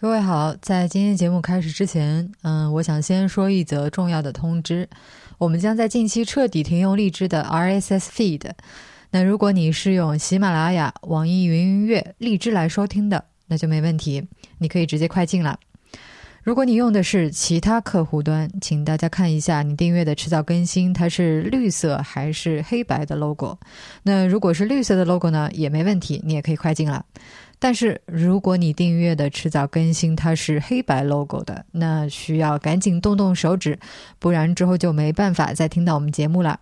各位好，在今天节目开始之前，嗯，我想先说一则重要的通知：我们将在近期彻底停用荔枝的 RSS feed。那如果你是用喜马拉雅、网易云音乐、荔枝来收听的，那就没问题，你可以直接快进了。如果你用的是其他客户端，请大家看一下你订阅的迟早更新，它是绿色还是黑白的 logo？那如果是绿色的 logo 呢，也没问题，你也可以快进了。但是如果你订阅的迟早更新它是黑白 logo 的，那需要赶紧动动手指，不然之后就没办法再听到我们节目了。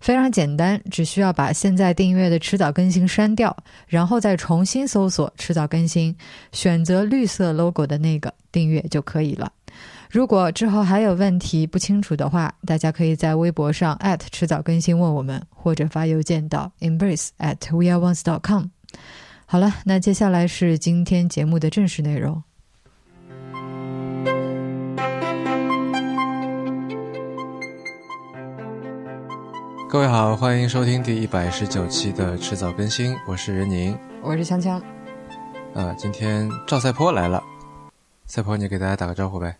非常简单，只需要把现在订阅的迟早更新删掉，然后再重新搜索迟早更新，选择绿色 logo 的那个订阅就可以了。如果之后还有问题不清楚的话，大家可以在微博上迟早更新问我们，或者发邮件到 embrace at weareones.com。好了，那接下来是今天节目的正式内容。各位好，欢迎收听第一百十九期的迟早更新，我是任宁，我是锵锵。啊，今天赵赛坡来了，赛坡，你给大家打个招呼呗。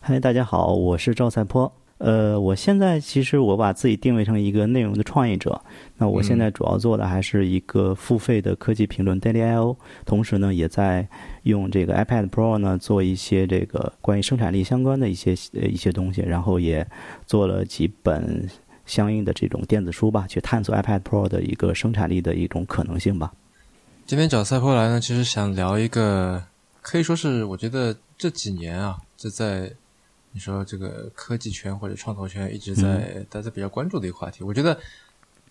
嗨，大家好，我是赵赛坡。呃，我现在其实我把自己定位成一个内容的创业者。那我现在主要做的还是一个付费的科技评论 Daily.io，同时呢，也在用这个 iPad Pro 呢做一些这个关于生产力相关的一些呃一些东西，然后也做了几本。相应的这种电子书吧，去探索 iPad Pro 的一个生产力的一种可能性吧。今天找赛坡来呢，其实想聊一个可以说是我觉得这几年啊，这在你说这个科技圈或者创投圈一直在大家比较关注的一个话题。我觉得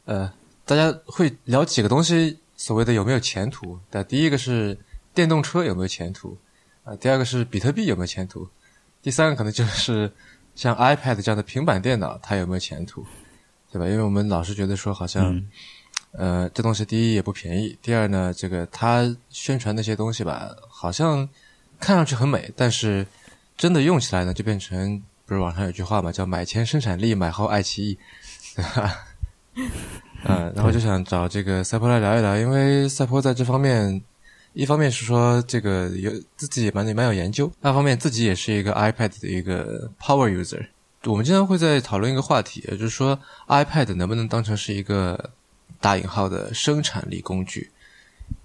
呃，大家会聊几个东西，所谓的有没有前途？的第一个是电动车有没有前途啊？第二个是比特币有没有前途？第三个可能就是像 iPad 这样的平板电脑，它有没有前途？对吧？因为我们老是觉得说，好像，呃，这东西第一也不便宜，第二呢，这个它宣传那些东西吧，好像看上去很美，但是真的用起来呢，就变成不是网上有句话嘛，叫“买前生产力，买后爱奇艺”，对吧？嗯，然后就想找这个赛坡来聊一聊，因为赛坡在这方面，一方面是说这个有自己蛮蛮有研究，二方面自己也是一个 iPad 的一个 Power User。我们经常会在讨论一个话题，也就是说 iPad 能不能当成是一个大引号的生产力工具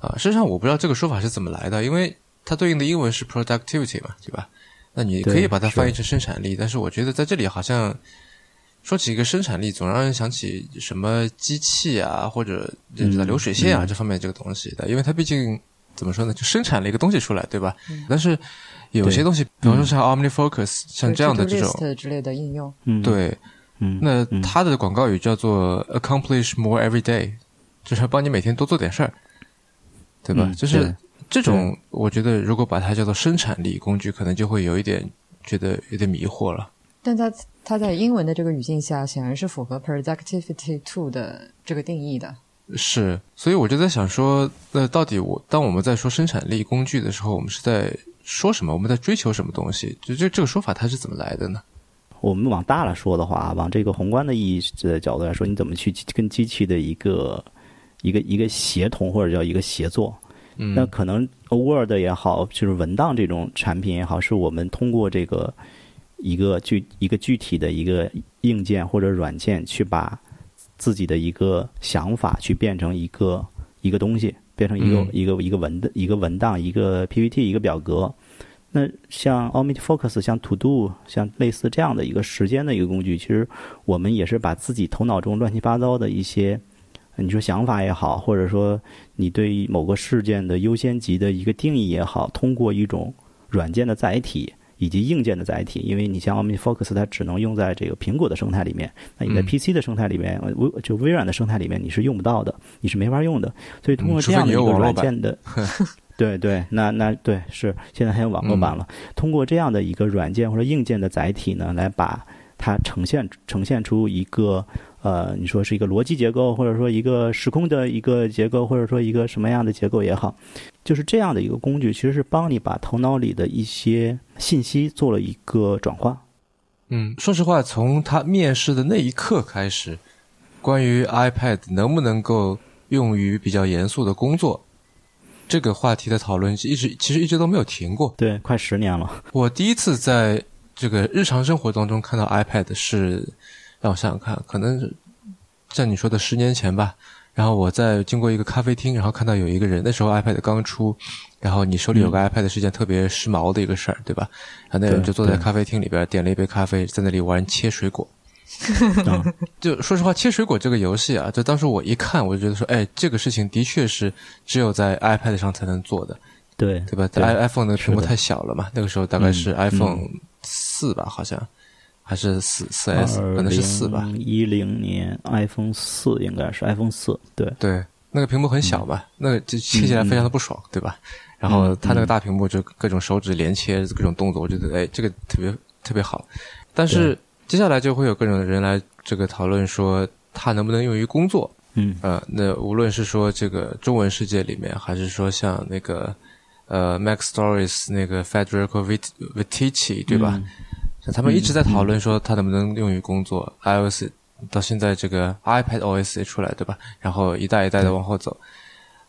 啊？实际上我不知道这个说法是怎么来的，因为它对应的英文是 productivity 嘛，对吧？那你可以把它翻译成生产力，但是我觉得在这里好像说起一个生产力，总让人想起什么机器啊，或者流水线啊这方面这个东西的，因为它毕竟怎么说呢，就生产了一个东西出来，对吧？但是。有些东西，比方说像 OmniFocus，像这样的这种之类的应用，对，嗯，那它的广告语叫做 “Accomplish more every day”，就是帮你每天多做点事儿，对吧？就是这种，我觉得如果把它叫做生产力工具，可能就会有一点觉得有点迷惑了。但它它在英文的这个语境下，显然是符合 “productivity to” 的这个定义的。是，所以我就在想说，那到底我当我们在说生产力工具的时候，我们是在说什么？我们在追求什么东西？就这这个说法它是怎么来的呢？我们往大了说的话，往这个宏观的意义的角度来说，你怎么去跟机器的一个一个一个协同或者叫一个协作？嗯，那可能 Word 也好，就是文档这种产品也好，是我们通过这个一个具一个具体的一个硬件或者软件去把自己的一个想法去变成一个一个东西。变成一个一个一个文的一个文档，一个 PPT，一个表格。那像 OmniFocus，像 To Do，像类似这样的一个时间的一个工具，其实我们也是把自己头脑中乱七八糟的一些，你说想法也好，或者说你对某个事件的优先级的一个定义也好，通过一种软件的载体。以及硬件的载体，因为你像 OmniFocus，它只能用在这个苹果的生态里面。那你在 PC 的生态里面，微就微软的生态里面，你是用不到的，你是没法用的。所以通过这样的一个软件的，对对，那那对是现在还有网络版了。通过这样的一个软件或者硬件的载体呢，来把它呈现呈现出一个呃，你说是一个逻辑结构，或者说一个时空的一个结构，或者说一个什么样的结构也好。就是这样的一个工具，其实是帮你把头脑里的一些信息做了一个转化。嗯，说实话，从他面试的那一刻开始，关于 iPad 能不能够用于比较严肃的工作，这个话题的讨论一直其实一直都没有停过。对，快十年了。我第一次在这个日常生活当中看到 iPad 是，让我想想看，可能像你说的十年前吧。然后我在经过一个咖啡厅，然后看到有一个人，那时候 iPad 刚出，然后你手里有个 iPad 是件特别时髦的一个事儿，对吧？然后那人就坐在咖啡厅里边，点了一杯咖啡，在那里玩切水果。就说实话，切水果这个游戏啊，就当时我一看，我就觉得说，哎，这个事情的确是只有在 iPad 上才能做的，对对吧？i iPhone 的屏幕太小了嘛，那个时候大概是 iPhone 四吧，好像。还是四四 S，可能是四吧。一零年 iPhone 四应该是 iPhone 四，对对，那个屏幕很小吧，那个就切起来非常的不爽，对吧？然后它那个大屏幕就各种手指连切，各种动作，我觉得哎，这个特别特别好。但是接下来就会有各种人来这个讨论说，它能不能用于工作？嗯，呃，那无论是说这个中文世界里面，还是说像那个呃 Mac Stories 那个 Federico Viticci，对吧？他们一直在讨论说它能不能用于工作，iOS 到现在这个 iPad OS 也出来，对吧？然后一代一代的往后走，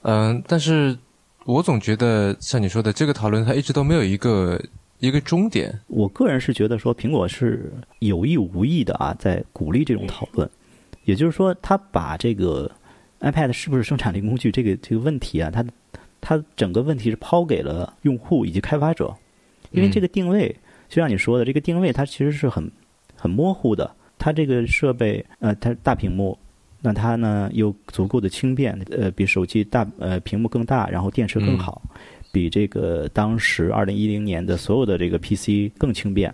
嗯，但是我总觉得像你说的这个讨论，它一直都没有一个一个终点。我个人是觉得说，苹果是有意无意的啊，在鼓励这种讨论，也就是说，他把这个 iPad 是不是生产力工具这个这个问题啊，它它整个问题是抛给了用户以及开发者，因为这个定位。就像你说的，这个定位它其实是很很模糊的。它这个设备，呃，它大屏幕，那它呢又足够的轻便，呃，比手机大，呃，屏幕更大，然后电池更好，比这个当时二零一零年的所有的这个 PC 更轻便，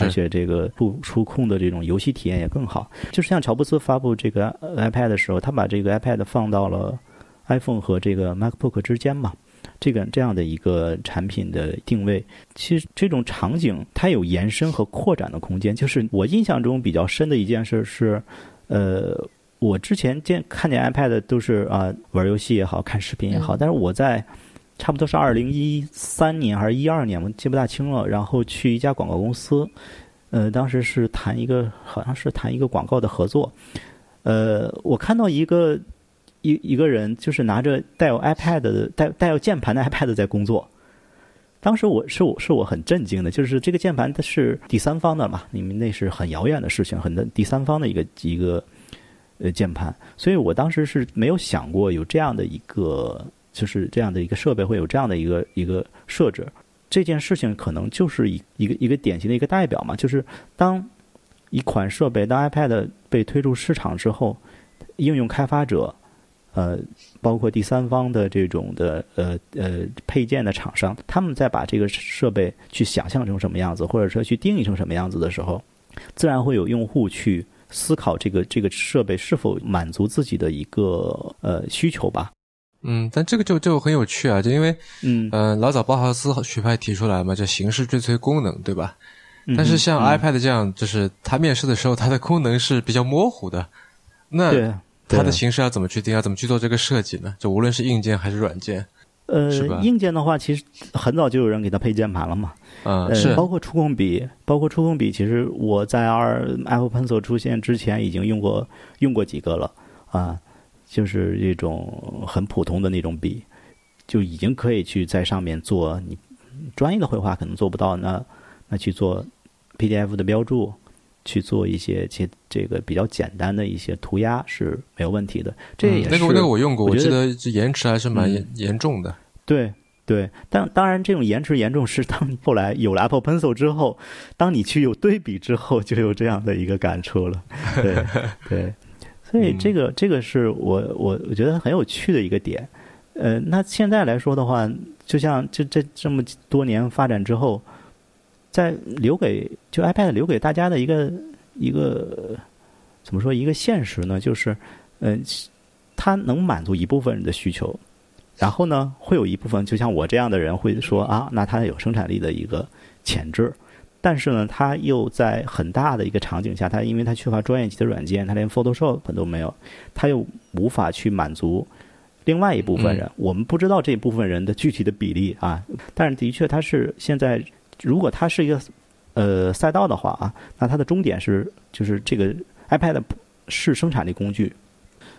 而且这个触触控的这种游戏体验也更好。就是像乔布斯发布这个 iPad 的时候，他把这个 iPad 放到了 iPhone 和这个 MacBook 之间嘛。这个这样的一个产品的定位，其实这种场景它有延伸和扩展的空间。就是我印象中比较深的一件事是，呃，我之前见看见 iPad 都是啊玩游戏也好看视频也好，但是我在差不多是二零一三年还是一二年，我记不大清了。然后去一家广告公司，呃，当时是谈一个好像是谈一个广告的合作，呃，我看到一个。一一个人就是拿着带有 iPad 的带带有键盘的 iPad 在工作，当时我是我是我很震惊的，就是这个键盘它是第三方的嘛，你们那是很遥远的事情，很的第三方的一个一个呃键盘，所以我当时是没有想过有这样的一个就是这样的一个设备会有这样的一个一个设置，这件事情可能就是一一个一个典型的一个代表嘛，就是当一款设备当 iPad 被推出市场之后，应用开发者。呃，包括第三方的这种的呃呃配件的厂商，他们在把这个设备去想象成什么样子，或者说去定义成什么样子的时候，自然会有用户去思考这个这个设备是否满足自己的一个呃需求吧。嗯，但这个就就很有趣啊，就因为嗯呃老早包豪斯学派提出来嘛，叫形式追随功能，对吧？但是像 iPad 这样，就是它面试的时候，它的功能是比较模糊的。那它的形式要怎么去定？要怎么去做这个设计呢？就无论是硬件还是软件，呃，硬件的话，其实很早就有人给它配键盘了嘛。嗯，是。包括触控笔，包括触控笔，其实我在二 Apple Pencil 出现之前已经用过用过几个了啊，就是这种很普通的那种笔，就已经可以去在上面做你专业的绘画可能做不到，那那去做 PDF 的标注。去做一些其这个比较简单的一些涂鸦是没有问题的，这也是那个那个我用过，我记得延迟还是蛮严严重的。对对，但当然这种延迟严重是当后来有了 Apple Pencil 之后，当你去有对比之后，就有这样的一个感触了。对对，所以这个这个是我我我觉得很有趣的一个点。呃，那现在来说的话，就像这这这么多年发展之后。在留给就 iPad 留给大家的一个一个怎么说一个现实呢？就是，嗯，它能满足一部分人的需求，然后呢，会有一部分就像我这样的人会说啊，那它有生产力的一个潜质，但是呢，它又在很大的一个场景下，它因为它缺乏专业级的软件，它连 Photoshop 都没有，它又无法去满足另外一部分人。我们不知道这部分人的具体的比例啊，但是的确，它是现在。如果它是一个呃赛道的话啊，那它的终点是就是这个 iPad 是生产力工具，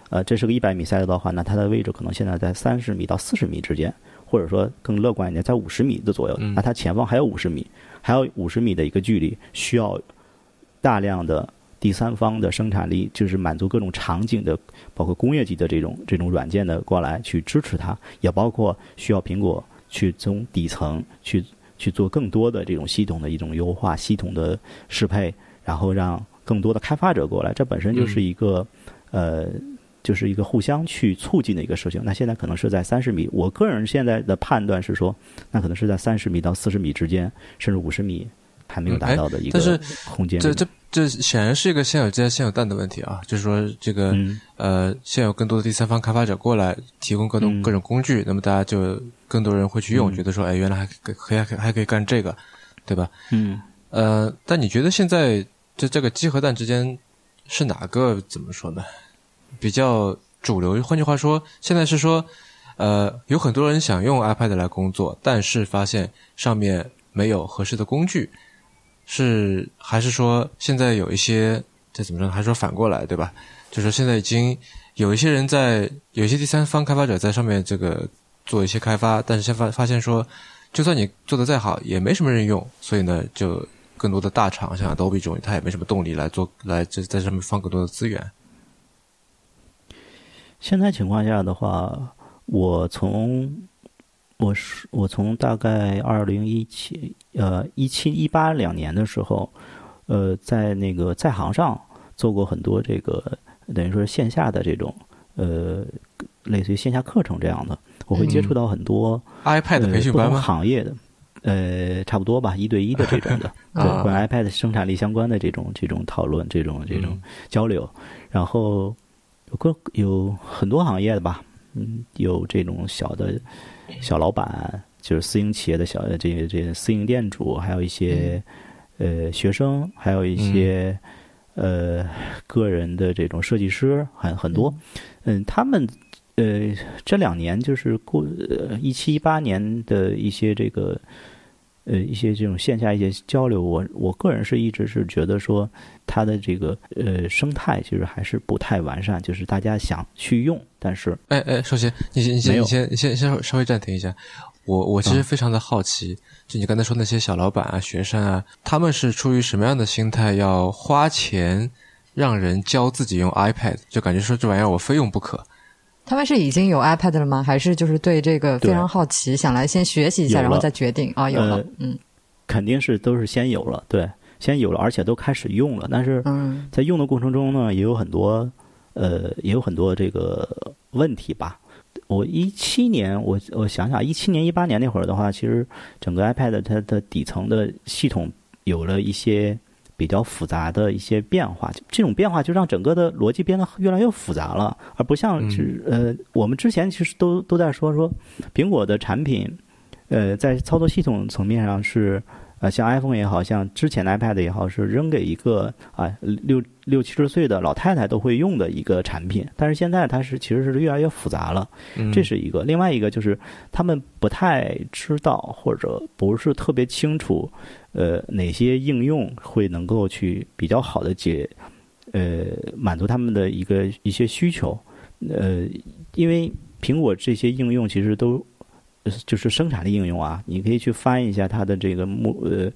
呃，这是个一百米赛道的话，那它的位置可能现在在三十米到四十米之间，或者说更乐观一点，在五十米的左右，嗯。那它前方还有五十米，还有五十米的一个距离，需要大量的第三方的生产力，就是满足各种场景的，包括工业级的这种这种软件的过来去支持它，也包括需要苹果去从底层去去做更多的这种系统的一种优化、系统的适配，然后让更多的开发者过来，这本身就是一个、呃。就是一个互相去促进的一个事情。那现在可能是在三十米，我个人现在的判断是说，那可能是在三十米到四十米之间，甚至五十米还没有达到的一个嗯但是空间里面。这这这显然是一个先有鸡先有蛋的问题啊，就是说这个、嗯呃，先有更多的第三方开发者过来提供各种、嗯各种工具，那么大家就更多人会去用，嗯觉得说，哎，原来还可可以还可以干这个，对吧？嗯呃，但你觉得现在这这个鸡和蛋之间是哪个怎么说呢？比较主流？换句话说，现在是说，呃，有很多人想用 iPad 来工作，但是发现上面没有合适的工具，是还是说现在有一些这怎么说？还是说反过来，对吧？就是现在已经有一些人在，有一些第三方开发者在上面这个做一些开发，但是现发发现说，就算你做的再好，也没什么人用，所以呢，就更多的大厂像 Adobe 这种，它也没什么动力来做来这在上面放更多的资源。现在情况下的话，我从我是我从大概二零一七呃一七一八两年的时候，呃，在那个在行上做过很多这个等于说是线下的这种呃类似于线下课程这样的，我会接触到很多、iPad 呃不同培训班吗？行业的。呃，差不多吧，一对一的这种的，对，啊关于 iPad 生产力相关的这种这种讨论，这种这种嗯交流，然后有个有很多行业的吧，嗯，有这种小的小老板，就是私营企业的小这个这个私营店主，还有一些、呃学生，还有一些、呃个人的这种设计师，很很多，嗯，他们呃这两年就是过呃一七一八年的一些这个。呃，一些这种线下一些交流，我我个人是一直是觉得说，它的这个呃生态其实还是不太完善，就是大家想去用，但是哎哎，首先你先你先你先你先先稍微暂停一下，我我其实非常的好奇，就你刚才说那些小老板啊、学生啊，他们是出于什么样的心态要花钱让人教自己用 iPad？就感觉说这玩意儿我非用不可。他们是已经有 iPad 了吗？还是就是对这个非常好奇，想来先学习一下，然后再决定啊？有了呃，嗯肯定是都是先有了，对，先有了，而且都开始用了，但是嗯在用的过程中呢，也有很多呃，也有很多这个问题吧。我一七年，我我想想，一七年、一八年那会儿的话，其实整个 iPad 它的底层的系统有了一些比较复杂的一些变化，这种变化就让整个的逻辑变得越来越复杂了，而不像嗯是呃，我们之前其实都都在说说苹果的产品，呃，在操作系统层面上是呃，像 iPhone 也好像之前的 iPad 也好，是扔给一个啊六六七十岁的老太太都会用的一个产品，但是现在它是其实是越来越复杂了，嗯，这是一个。另外一个就是他们不太知道或者不是特别清楚，呃，哪些应用会能够去比较好的解，呃，满足他们的一个一些需求，呃，因为苹果这些应用其实都。呃就是生产力应用啊，你可以去翻一下它的这个目呃，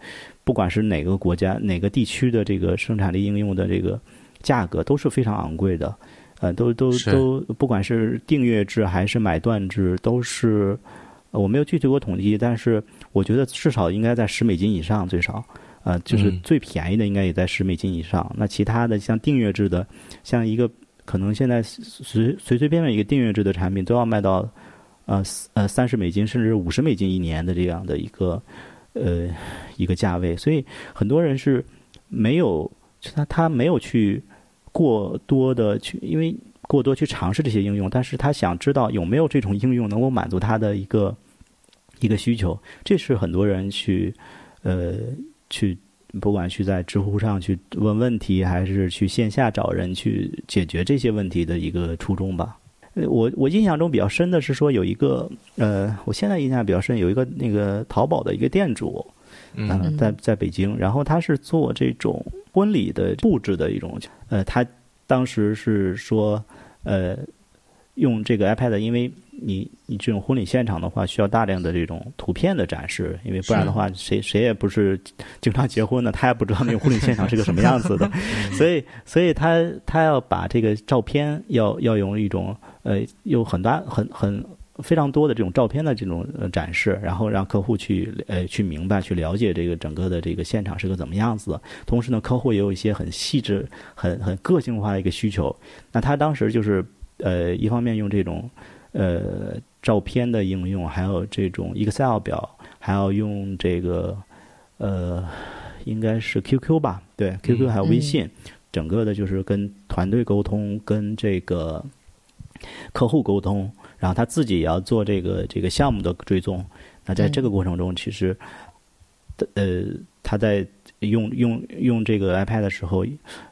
不管是哪个国家哪个地区的这个生产力应用的这个价格都是非常昂贵的，呃，都都都不管是订阅制还是买断制，都是呃我没有具体过统计，但是我觉得至少应该在十美金以上，最少。呃，就是嗯最便宜的应该也在十美金以上。那其他的像订阅制的，像一个可能现在随随随便便一个订阅制的产品都要卖到呃呃三十美金甚至五十美金一年的这样的一个呃一个价位，所以很多人是没有他他没有去过多的去，因为过多去尝试这些应用，但是他想知道有没有这种应用能够满足他的一个一个需求，这是很多人去呃去。不管去在知乎上去问问题，还是去线下找人去解决这些问题的一个初衷吧。呃，我我印象中比较深的是说有一个呃，我现在印象比较深，有一个那个淘宝的一个店主，嗯呃在在北京，然后他是做这种婚礼的布置的一种，呃，他当时是说，呃，用这个 iPad，因为你你这种婚礼现场的话，需要大量的这种图片的展示，因为不然的话，谁谁也不是经常结婚的，他也不知道那个婚礼现场是个什么样子的，所以所以他他要把这个照片要要用一种呃有很大很很。非常多的这种照片的这种展示，然后让客户去呃去明白、去了解这个整个的这个现场是个怎么样子。同时呢，客户也有一些很细致、很很个性化的一个需求。那他当时就是呃一方面用这种呃照片的应用，还有这种 Excel 表，还要用这个呃应该是 QQ 吧？对，QQ 还有微信，整个的就是跟团队沟通、跟这个客户沟通。然后他自己也要做这个这个项目的追踪，那在这个过程中，其实，呃，他在用用用这个 iPad 的时候，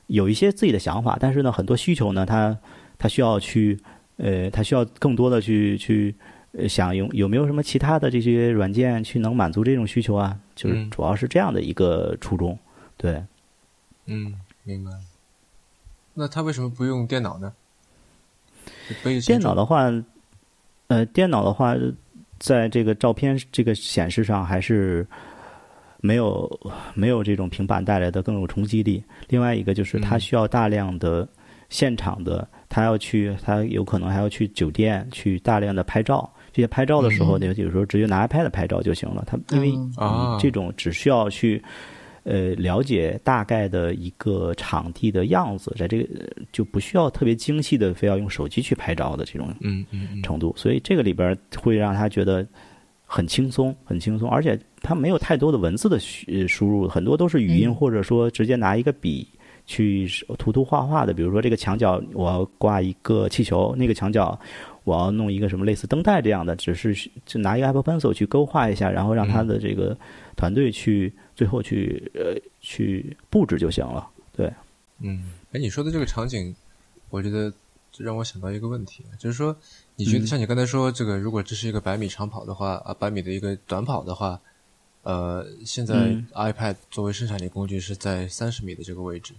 有一些自己的想法，但是呢，很多需求呢，他他需要去，呃，他需要更多的去去想用有没有什么其他的这些软件去能满足这种需求啊？就是主要是这样的一个初衷，对。嗯，明白。那他为什么不用电脑呢？电脑的话。呃，电脑的话，在这个照片这个显示上还是没有没有这种平板带来的更有冲击力。另外一个就是它需要大量的现场的，他要去，他有可能还要去酒店去大量的拍照。这些拍照的时候，呢，有时候直接拿 iPad 拍照就行了。他因为这种只需要去。呃，了解大概的一个场地的样子，在这个就不需要特别精细的，非要用手机去拍照的这种嗯嗯程度，所以这个里边会让他觉得很轻松，很轻松，而且他没有太多的文字的输入，很多都是语音，或者说直接拿一个笔去涂涂画画的。比如说这个墙角我要挂一个气球，那个墙角我要弄一个什么类似灯带这样的，只是就拿一个 Apple Pencil 去勾画一下，然后让他的这个团队去。最后去呃去布置就行了，对，嗯，哎，你说的这个场景，我觉得让我想到一个问题，就是说，你觉得像你刚才说这个，如果这是一个百米长跑的话，啊，百米的一个短跑的话，呃，现在 iPad 作为生产力工具是在三十米的这个位置，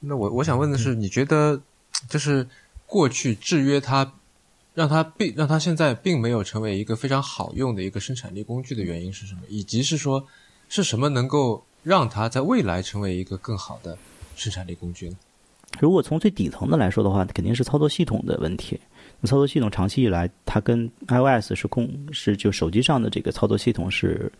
那我我想问的是，你觉得就是过去制约它，让它并让它现在并没有成为一个非常好用的一个生产力工具的原因是什么？以及是说。是什么能够让它在未来成为一个更好的生产力工具呢？如果从最底层的来说的话，肯定是操作系统的问题。操作系统长期以来，它跟 iOS 是共是就手机上的这个操作系统是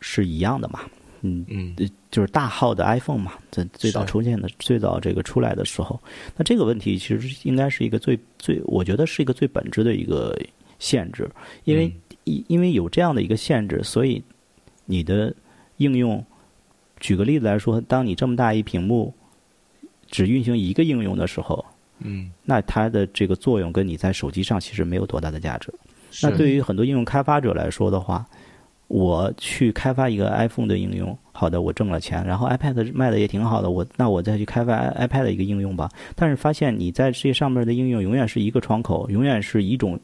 是一样的嘛？嗯。嗯，就是大号的 iPhone 嘛，在最早出现的、最早这个出来的时候，那这个问题其实应该是一个最最，我觉得是一个最本质的一个限制，因为因因为有这样的一个限制，所以。你的应用，举个例子来说，当你这么大一屏幕只运行一个应用的时候，嗯，那它的这个作用跟你在手机上其实没有多大的价值。那对于很多应用开发者来说的话，我去开发一个 iPhone 的应用，好的，我挣了钱，然后 iPad 卖的也挺好的，我那我再去开发 iPad 的一个应用吧。但是发现你在这上面的应用永远是一个窗口，永远是一种。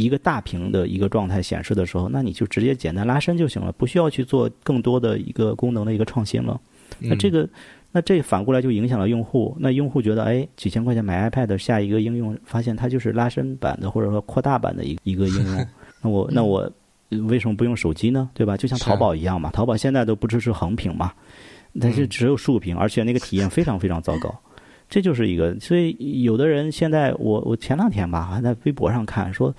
一个大屏的一个状态显示的时候，那你就直接简单拉伸就行了，不需要去做更多的一个功能的一个创新了。那这个，那这反过来就影响了用户。那用户觉得，哎，几千块钱买 iPad 下一个应用，发现它就是拉伸版的或者说扩大版的一一个应用。那我那我为什么不用手机呢？对吧？就像淘宝一样嘛，淘宝现在都不支持横屏嘛，但是只有竖屏，而且那个体验非常非常糟糕。这就是一个，所以有的人现在，我我前两天吧，还在微博上看说，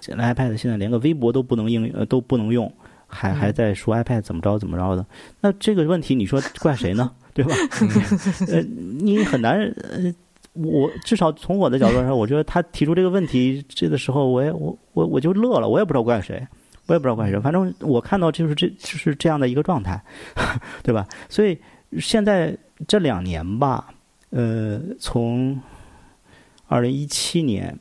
现在 iPad 现在连个微博都不能应呃都不能用，还还在说 iPad 怎么着怎么着的。那这个问题你说怪谁呢？对吧？呃，你很难呃，我至少从我的角度上，我觉得他提出这个问题这个时候，我也我我我就乐了，我也不知道怪谁，我也不知道怪谁，反正我看到就是这就是这样的一个状态，对吧？所以现在这两年吧。呃，从二零一七年，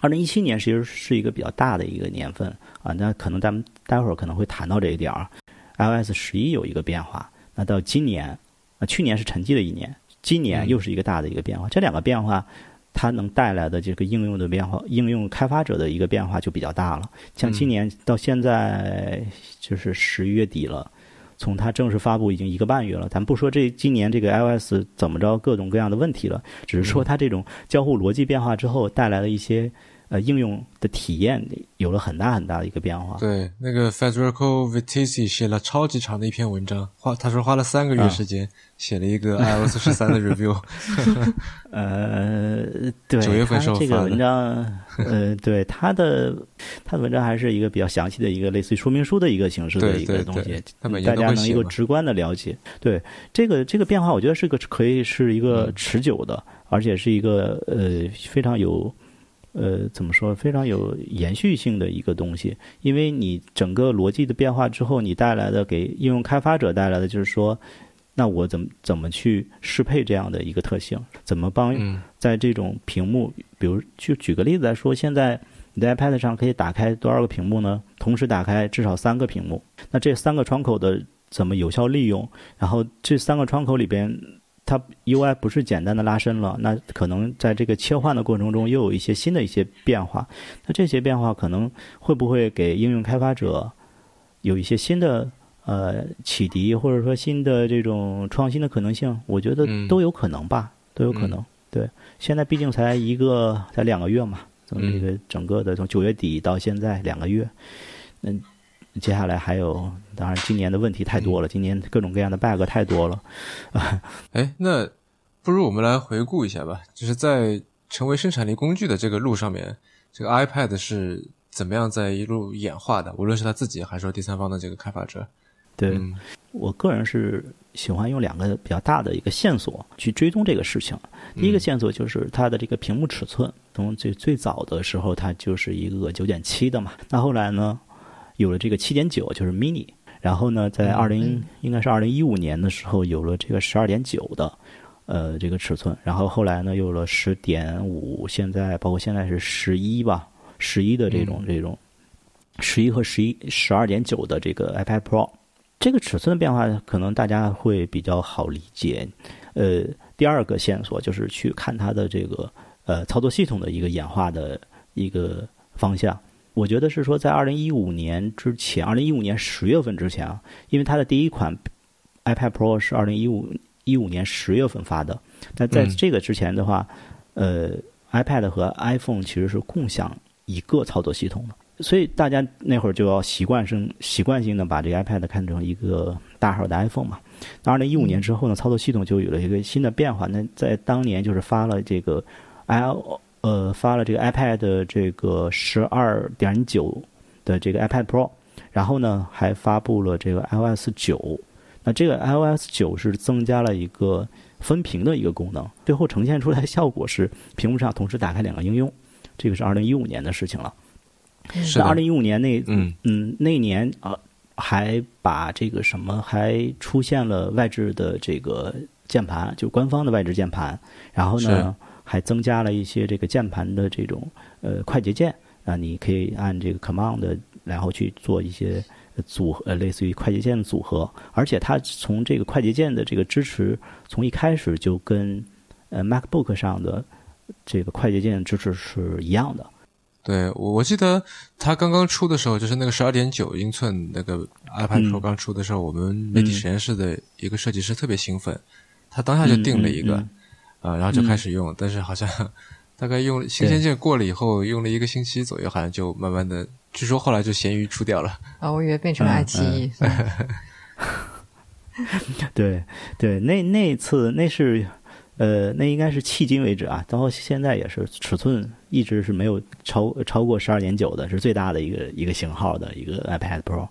二零一七年其实是一个比较大的一个年份啊。那可能咱们待会儿可能会谈到这一点儿。iOS 十一有一个变化，那到今年啊，去年是沉寂的一年，今年又是一个大的一个变化。这两个变化，它能带来的这个应用的变化，应用开发者的一个变化就比较大了。像今年到现在就是十一月底了。从它正式发布已经一个半月了，咱不说这今年这个 iOS 怎么着各种各样的问题了，只是说它这种交互逻辑变化之后带来的一些呃应用的体验有了很大很大的一个变化。对，那个 Federico Vittisi 写了超级长的一篇文章，花他说花了三个月时间写了一个 iOS 十三的 review。呃，对，九月份时候这个发的文章，呃，对他的他的文章还是一个比较详细的一个类似于说明书的一个形式的一个东西大家能一个直观的了解。对这个这个变化，我觉得是个可以是一个嗯持久的，而且是一个呃非常有。呃，怎么说？非常有延续性的一个东西，因为你整个逻辑的变化之后，你带来的给应用开发者带来的就是说，那我怎么怎么去适配这样的一个特性？怎么帮嗯在这种屏幕，比如就举个例子来说，现在你在 iPad 上可以打开多少个屏幕呢？同时打开至少三个屏幕。那这三个窗口的怎么有效利用？然后这三个窗口里边，它 UI 不是简单的拉伸了，那可能在这个切换的过程中又有一些新的一些变化。那这些变化可能会不会给应用开发者有一些新的呃启迪，或者说新的这种创新的可能性？我觉得嗯都有可能吧，都有可能。对，现在毕竟才一个才两个月嘛，从这个整个的从九月底到现在两个月，嗯，接下来还有，当然今年的问题太多了，今年各种各样的 bug 太多了。哎，那不如我们来回顾一下吧，就是在成为生产力工具的这个路上面，这个 iPad 是怎么样在一路演化的？无论是他自己还是说第三方的这个开发者。对、嗯我个人是喜欢用两个比较大的一个线索去追踪这个事情。第一个线索就是它的这个屏幕尺寸，从最最早的时候它就是一个九点七的嘛，那后来呢有了这个七点九，就是 mini。然后呢，在二零、应该是二零一五年的时候有了这个十二点九的，呃，这个尺寸。然后后来呢，有了十点五，现在包括现在是十一吧，十一的这种、这种，十一和十一十二点九的这个 iPad Pro。这个尺寸的变化可能大家会比较好理解。呃，第二个线索就是去看它的这个呃操作系统的一个演化的一个方向。我觉得是说，在二零一五年之前，二零一五年十月份之前啊，因为它的第一款 iPad Pro 是二零一五一五年十月份发的。那在嗯这个之前的话，呃，iPad 和 iPhone 其实是共享一个操作系统的。所以大家那会儿就要习惯性习惯性的把这个 iPad 看成一个大号的 iPhone 嘛。那二零一五年之后呢，操作系统就有了一个新的变化。那在当年就是发了这个 i 呃发了这个 iPad 的这个十二点九的这个 iPad Pro，然后呢还发布了这个 iOS 九。那这个 iOS 九是增加了一个分屏的一个功能，最后呈现出来的效果是屏幕上同时打开两个应用。这个是二零一五年的事情了。是二零一五年那嗯嗯那年啊，还把这个什么还出现了外置的这个键盘，就官方的外置键盘，然后呢还增加了一些这个键盘的这种呃快捷键啊，你可以按这个 command 然后去做一些组合，呃类似于快捷键的组合，而且它从这个快捷键的这个支持，从一开始就跟呃 MacBook 上的这个快捷键支持是一样的。对我我记得它刚刚出的时候，就是那个十二点九英寸那个 iPad Pro 嗯。刚出的时候，我们媒体实验室的一个设计师特别兴奋，他当下就定了一个，嗯啊、然后就开始用，但是好像大概用新鲜劲过了以后，用了一个星期左右，好像就慢慢的，据说后来就咸鱼出掉了。啊，我以为变成了爱奇艺。对对，那那一次那是，呃，那应该是迄今为止啊，到现在也是尺寸一直是没有超超过十二点九的，是最大的一个一个型号的一个 iPad Pro。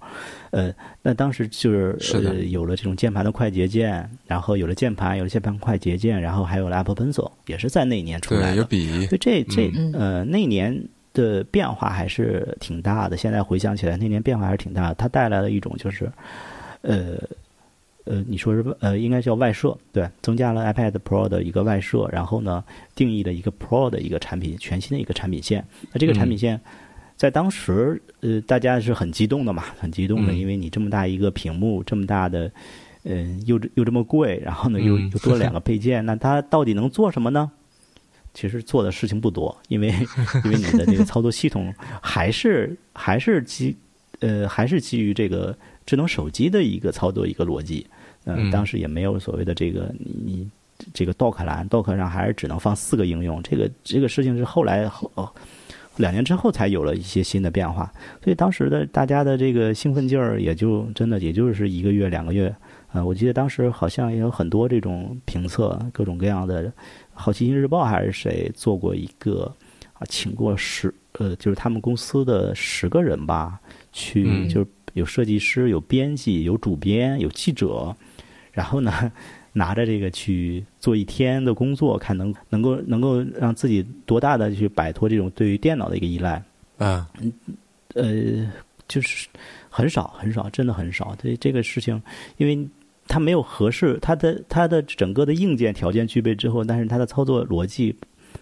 呃，那当时就是是呃有了这种键盘的快捷键，然后有了键盘，有了键盘快捷键，然后还有了 Apple Pencil，也是在那一年出来的，有的。笔所以，这这嗯呃那年的变化还是挺大的。现在回想起来，那年变化还是挺大的。它带来了一种就是，呃呃，你说是呃，应该叫外设，对，增加了 iPad Pro 的一个外设，然后呢，定义了一个 Pro 的一个产品，全新的一个产品线。那这个产品线。在当时，呃，大家是很激动的嘛，很激动的，嗯因为你这么大一个屏幕，这么大的，嗯、又又这么贵，然后呢，又嗯又多了两个配件，那它到底能做什么呢？其实做的事情不多，因为 因为你的这个操作系统还是还是基呃还是基于这个智能手机的一个操作一个逻辑，呃嗯当时也没有所谓的这个你你这个 Dock 栏 Dock 上还是只能放四个应用，这个这个事情是后来后两年之后才有了一些新的变化，所以当时的大家的这个兴奋劲儿也就真的也就是一个月两个月。啊，我记得当时好像也有很多这种评测，各种各样的，《好奇心日报》还是谁做过一个啊，请过十呃，就是他们公司的十个人吧，去就是有设计师、有编辑、有主编、有记者，然后呢。拿着这个去做一天的工作，看能能够能够让自己多大的去摆脱这种对于电脑的一个依赖啊，呃，就是很少很少，真的很少。对这个事情，因为它没有合适，它的它的整个的硬件条件具备之后，但是它的操作逻辑，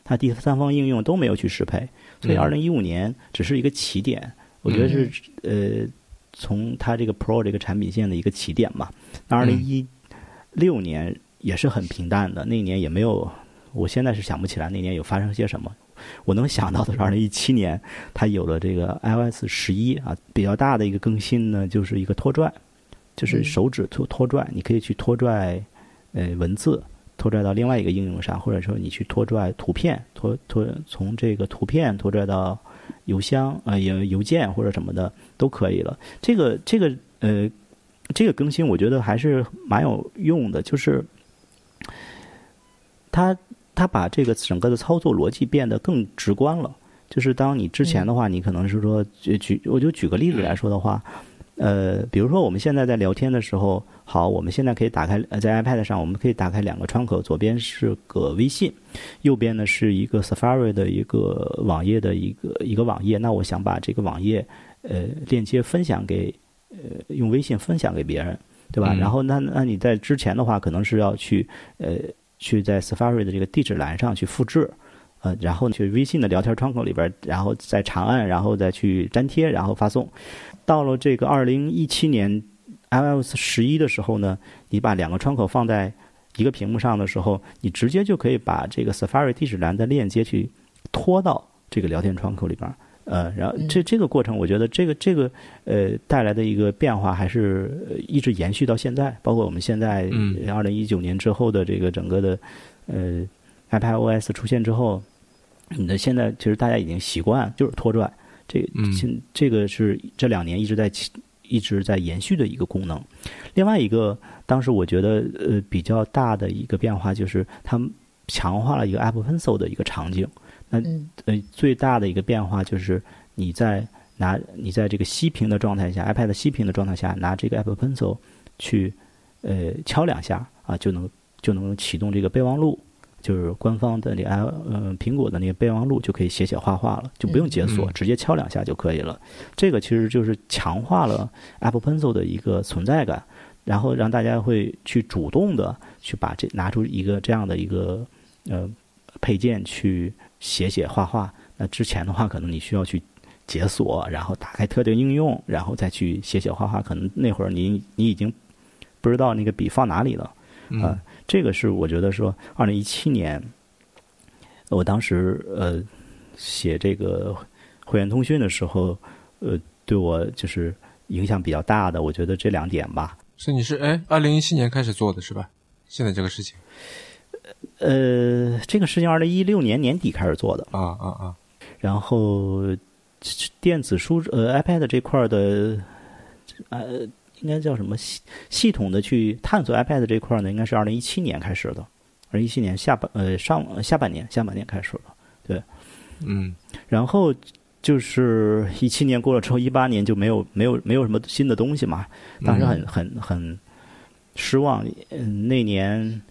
它第三方应用都没有去适配，所以二零一五年只是一个起点，我觉得是呃，从它这个 Pro 这个产品线的一个起点嘛。那二零一六年也是很平淡的，那年也没有，我现在是想不起来那年有发生些什么。我能想到的是，二零一七年它有了这个 iOS 十一啊，比较大的一个更新呢，就是一个拖拽，就是手指拖拖拽，你可以去拖拽呃文字，拖拽到另外一个应用上，或者说你去拖拽图片，拖拖从这个图片拖拽到邮箱呃邮邮件或者什么的都可以了。这个这个呃。这个更新我觉得还是蛮有用的，就是它它把这个整个的操作逻辑变得更直观了。就是当你之前的话，你可能是说举，我就举个例子来说的话，呃，比如说我们现在在聊天的时候，好，我们现在可以打开在 iPad 上，我们可以打开两个窗口，左边是个微信，右边呢是一个 Safari 的一个网页的一个一个网页。那我想把这个网页呃链接分享给。呃，用微信分享给别人，对吧？然后那那你在之前的话，可能是要去呃去在 Safari 的这个地址栏上去复制，呃，然后去微信的聊天窗口里边，然后再长按，然后再去粘贴，然后发送。到了这个二零一七年 iOS 十一的时候呢，你把两个窗口放在一个屏幕上的时候，你直接就可以把这个 Safari 地址栏的链接去拖到这个聊天窗口里边。呃，然后这这个过程，我觉得这个这个呃带来的一个变化还是一直延续到现在，包括我们现在二零一九年之后的这个整个的呃 iPadOS 出现之后，你的现在其实大家已经习惯就是拖拽，这现这个是这两年一直在一直在延续的一个功能。另外一个，当时我觉得呃比较大的一个变化就是它强化了一个 Apple Pencil 的一个场景。那呃，最大的一个变化就是你在拿你在这个息屏的状态下，iPad 息屏的状态下，拿这个 Apple Pencil 去呃敲两下啊，就能就能启动这个备忘录，就是官方的那 i 呃苹果的那个备忘录就可以写写画画了，就不用解锁，直接敲两下就可以了。这个其实就是强化了 Apple Pencil 的一个存在感，然后让大家会去主动的去把这拿出一个这样的一个呃配件去。写写画画，那之前的话，可能你需要去解锁，然后打开特定应用，然后再去写写画画。可能那会儿你你已经不知道那个笔放哪里了啊。这个是我觉得说，二零一七年，我当时呃写这个会员通讯的时候，呃，对我就是影响比较大的。我觉得这两点吧。所以你是哎，二零一七年开始做的是吧？现在这个事情。呃，这个事情二零一六年年底开始做的啊啊啊，然后电子书呃 iPad 这块的呃应该叫什么系系统的去探索 iPad 这块呢？应该是二零一七年开始的，二零一七年下半呃上下半年下半年开始的，对，嗯，然后就是一七年过了之后，一八年就没有没有没有什么新的东西嘛，当时很很很失望，嗯，那年。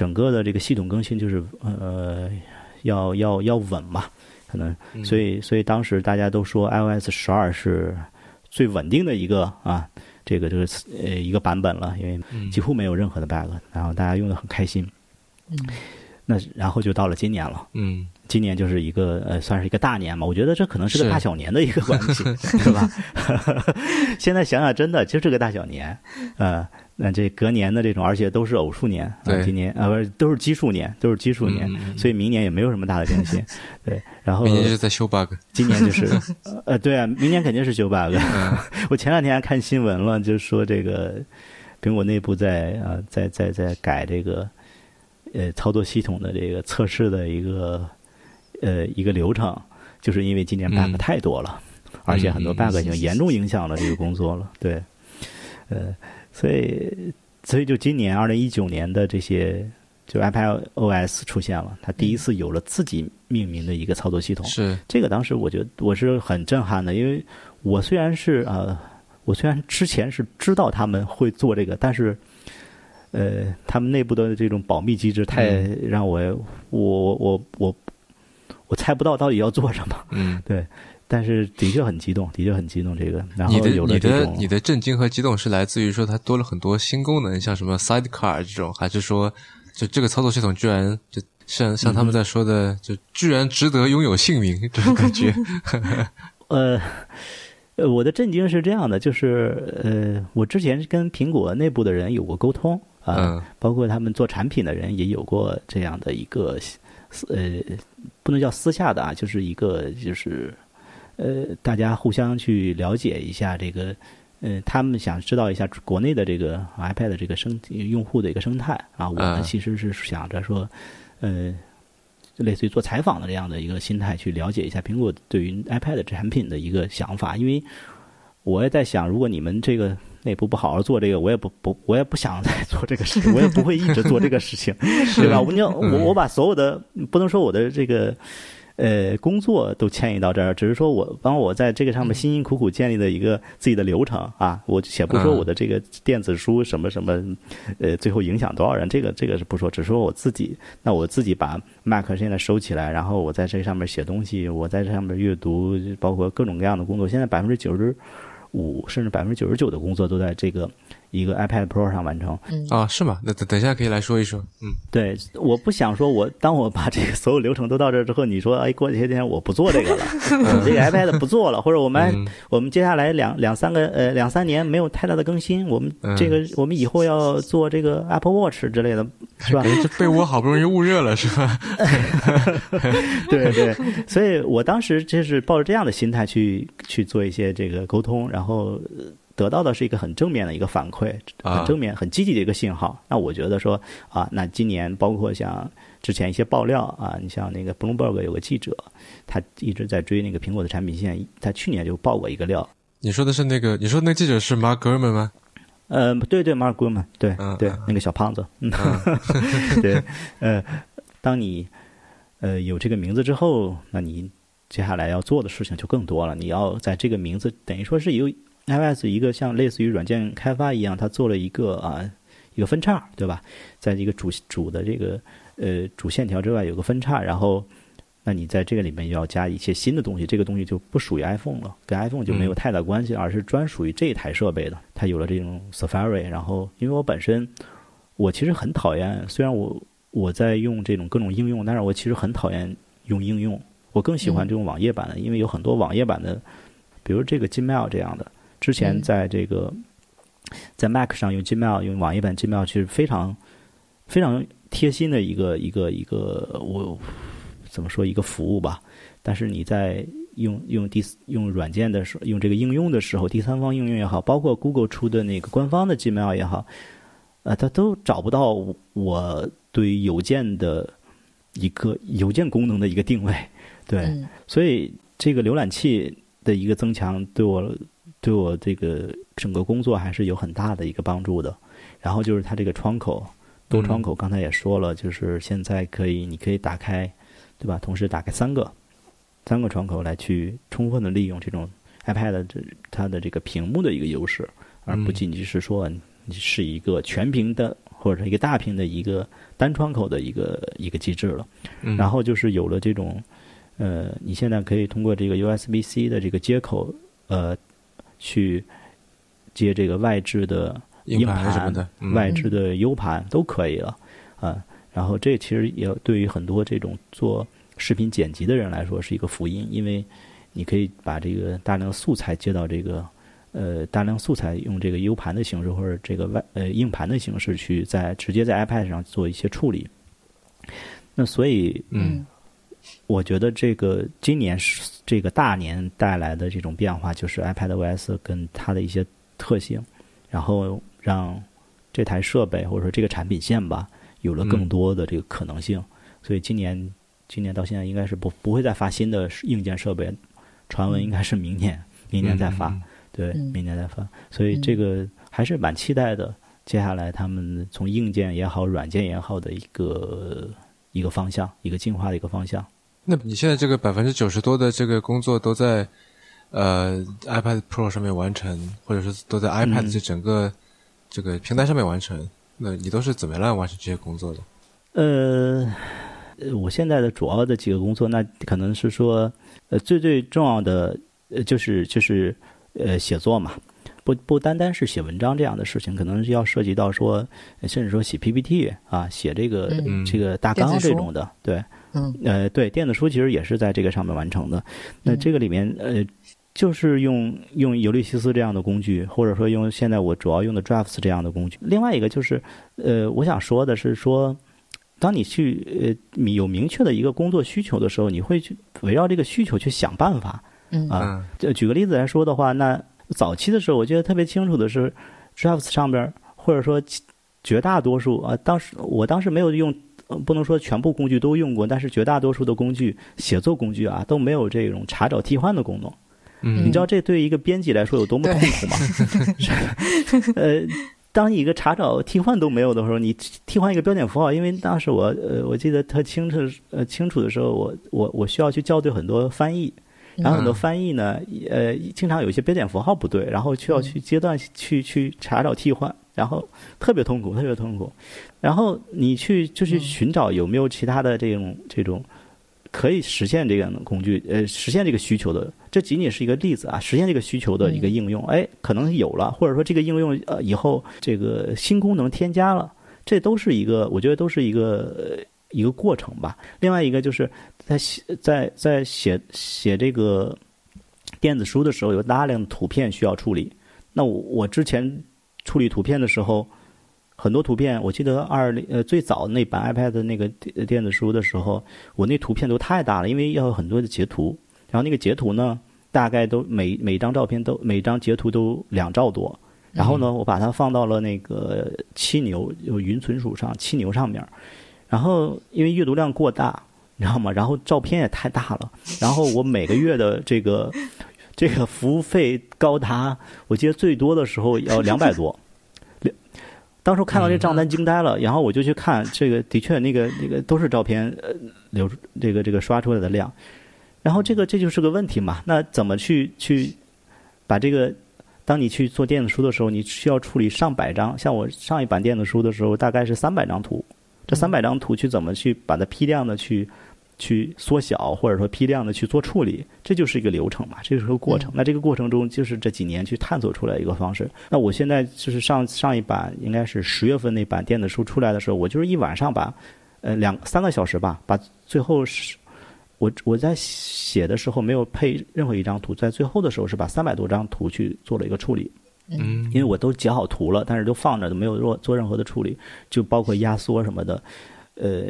整个的这个系统更新就是呃，要要要稳嘛，可能，所以所以当时大家都说 iOS 十二是最稳定的一个啊，这个这个呃一个版本了，因为几乎没有任何的 bug，然后大家用的很开心。嗯，那然后就到了今年了，嗯，今年就是一个呃算是一个大年嘛，我觉得这可能是个大小年的一个关系，是吧？现在想想，真的就是个大小年，呃。那这隔年的这种，而且都是偶数年，啊，今年啊不是都是奇数年，都是奇数年，所以明年也没有什么大的变新，对。然后明年就是在修 bug，今年就是 呃对啊，明年肯定是修 bug。我前两天还看新闻了，就是说这个苹果内部在啊在在在改这个呃操作系统的这个测试的一个呃一个流程，就是因为今年 bug 太多了，而且很多 bug 已经严重影响了这个工作了。对，呃，所以所以就今年二零一九年的这些，就 iPad OS 出现了，它第一次有了自己命名的一个操作系统。是这个当时我觉得我是很震撼的，因为我虽然是呃，我虽然之前是知道他们会做这个，但是。呃，他们内部的这种保密机制太让我我我我我我猜不到到底要做什么。嗯，对，但是的确很激动，的确很激动。这个，然后你的你的你的震惊和激动是来自于说它多了很多新功能，像什么 Sidecar 这种，还是说就这个操作系统居然就像像他们在说的，就居然值得拥有姓名这种感觉？呃。呃，我的震惊是这样的，就是呃，我之前跟苹果内部的人有过沟通啊，嗯包括他们做产品的人也有过这样的一个呃，不能叫私下的啊，就是一个就是呃，大家互相去了解一下这个，呃，他们想知道一下国内的这个 iPad 这个生用户的一个生态啊，我们嗯其实是想着说，呃。类似于做采访的这样的一个心态去了解一下苹果对于 iPad 产品的一个想法，因为我也在想，如果你们这个内部不好好做这个，我也不不我也不想再做这个事情，我也不会一直做这个事情，对吧？我我把所有的不能说我的这个。呃，工作都迁移到这儿，只是说我帮我在这个上面辛辛苦苦建立的一个自己的流程啊，我且不说我的这个电子书什么什么，呃，最后影响多少人，这个这个是不说，只说我自己，那我自己把 Mac 现在收起来，然后我在这上面写东西，我在这上面阅读，包括各种各样的工作，现在百分之九十五甚至百分之九十九的工作都在这个一个 iPad Pro 上完成。嗯啊，是吗？那等等一下可以来说一说。嗯，对，我不想说我当我把这个所有流程都到这儿之后，你说哎，过些天我不做这个了，我这个 iPad 不做了，或者我们、嗯我们接下来两两三个呃两三年没有太大的更新，我们嗯这个、我们以后要做这个 Apple Watch 之类的，是吧？被窝好不容易捂热了，是吧？对对，所以我当时就是抱着这样的心态去去做一些这个沟通，然后呃得到的是一个很正面的一个反馈，啊很正面、很积极的一个信号。那我觉得说啊，那今年包括像之前一些爆料啊，你像那个 Bloomberg 有个记者，他一直在追那个苹果的产品线，他去年就爆过一个料。你说的是那个，你说那记者是 Mark Gurman 吗？呃，对对，Mark Gurman，对对那个小胖子，嗯，对，呃，当你呃有这个名字之后，那你接下来要做的事情就更多了。你要在这个名字等于说是有 iOS 一个像类似于软件开发一样，它做了一个啊一个分叉，对吧？在一个主主的这个呃主线条之外有个分叉，然后那你在这个里面要加一些新的东西，这个东西就不属于 iPhone 了，跟 iPhone 就没有太大关系，而是专属于这一台设备的。它有了这种 Safari，然后因为我本身我其实很讨厌，虽然我我在用这种各种应用，但是我其实很讨厌用应用，我更喜欢这种网页版的，因为有很多网页版的，比如这个 Gmail 这样的，之前嗯。在这个、在 Mac 上用 Gmail 用网页版 Gmail 其实非常非常贴心的一个一个一个我怎么说一个服务吧，但是你在用用第用软件的时候，用这个应用的时候，第三方应用也好，包括 Google 出的那个官方的 Gmail 也好，呃，它都找不到我对于邮件的一个邮件功能的一个定位，对，嗯。所以这个浏览器的一个增强，对我对我这个整个工作还是有很大的一个帮助的。然后就是它这个窗口多窗口，刚才也说了，就是现在可以你可以打开，对吧？同时打开三个三个窗口来去充分的利用这种 iPad 这它的这个屏幕的一个优势，而不嗯仅仅是说你是一个全屏的或者是一个大屏的一个单窗口的一个一个机制了。嗯然后就是有了这种，呃，你现在可以通过这个 USB-C 的这个接口，呃，去接这个外置的硬硬盘什么的，嗯外置的 U 盘都可以了，啊、然后这其实也对于很多这种做视频剪辑的人来说是一个福音，因为你可以把这个大量素材接到这个。呃，大量素材用这个 U 盘的形式或者这个外呃硬盘的形式去在直接在 iPad 上做一些处理。那所以嗯我觉得这个今年是这个大年带来的这种变化，就是 iPad OS 跟它的一些特性，然后让这台设备或者说这个产品线吧，有了更多的这个可能性。所以今年今年到现在应该是不不会再发新的硬件设备，传闻应该是明年，明年再发，嗯对，嗯明年再发，所以这个还是蛮期待的。接下来他们从硬件也好，软件也好的一个一个方向，一个进化的一个方向。那你现在这个百分之九十多的这个工作都在呃 iPad Pro 上面完成，或者是都在 iPad 嗯。这整个这个平台上面完成，那你都是怎么样完成这些工作的？呃，呃我现在的主要的几个工作，那可能是说，呃，最最重要的，呃，就是就是呃，写作嘛，不不单单是写文章这样的事情，可能是要涉及到说，呃甚至说写 PPT 啊，写这个、嗯。这个大纲这种的，对，嗯呃，对，电子书其实也是在这个上面完成的。那嗯这个里面，呃，就是用用尤利西斯这样的工具，或者说用现在我主要用的 Drafts 这样的工具。另外一个就是，呃，我想说的是说，当你去呃你有明确的一个工作需求的时候，你会去围绕这个需求去想办法。嗯啊嗯就举个例子来说的话，那早期的时候，我记得特别清楚的是，Drafts 上边儿或者说其绝大多数啊，当时我当时没有用，呃不能说全部工具都用过，但是绝大多数的工具，写作工具啊都没有这种查找替换的功能。嗯你知道这对一个编辑来说有多么痛苦吗？呃，当一个查找替换都没有的时候，你替换一个标点符号，因为当时我呃我记得特清楚呃清楚的时候，我我我需要去校对很多翻译，然后很多嗯翻译呢，呃，经常有一些标点符号不对，然后需要去阶段去去查找替换，然后特别痛苦，特别痛苦。然后你去就去嗯寻找有没有其他的这种这种可以实现这样的工具，呃，实现这个需求的，这仅仅是一个例子啊，实现这个需求的一个应用，哎，可能有了，或者说这个应用呃以后这个新功能添加了，这都是一个，我觉得都是一个。呃一个过程吧。另外一个就是在写在在写写这个电子书的时候，有大量的图片需要处理。那我我之前处理图片的时候，很多图片，我记得二零呃最早那版 iPad 的那个电电子书的时候，我那图片都太大了，因为要有很多的截图，然后那个截图呢，大概都每每张照片都每张截图都两兆多。然后呢，我把它放到了那个七牛，有云存储上七牛上面，然后因为阅读量过大，你知道吗？然后照片也太大了，然后我每个月的这个这个服务费高达，我记得最多的时候要两百多。两当时看到这账单惊呆了，然后我就去看，这个的确那个那个都是照片，呃，流出这个这个刷出来的量，然后这个这就是个问题嘛？那怎么去去把这个？当你去做电子书的时候，你需要处理上百张。像我上一版电子书的时候，大概是三百张图。这三百张图去怎么去把它批量的去去缩小，或者说批量的去做处理，这就是一个流程嘛，这就是个过程。那这个过程中，就是这几年去探索出来一个方式。那我现在就是上上一版应该是十月份那版电子书出来的时候，我就是一晚上把呃两三个小时吧，把最后是。我我在写的时候没有配任何一张图，在最后的时候是把三百多张图去做了一个处理，嗯，因为我都截好图了，但是都放着，都没有做做任何的处理，就包括压缩什么的，呃，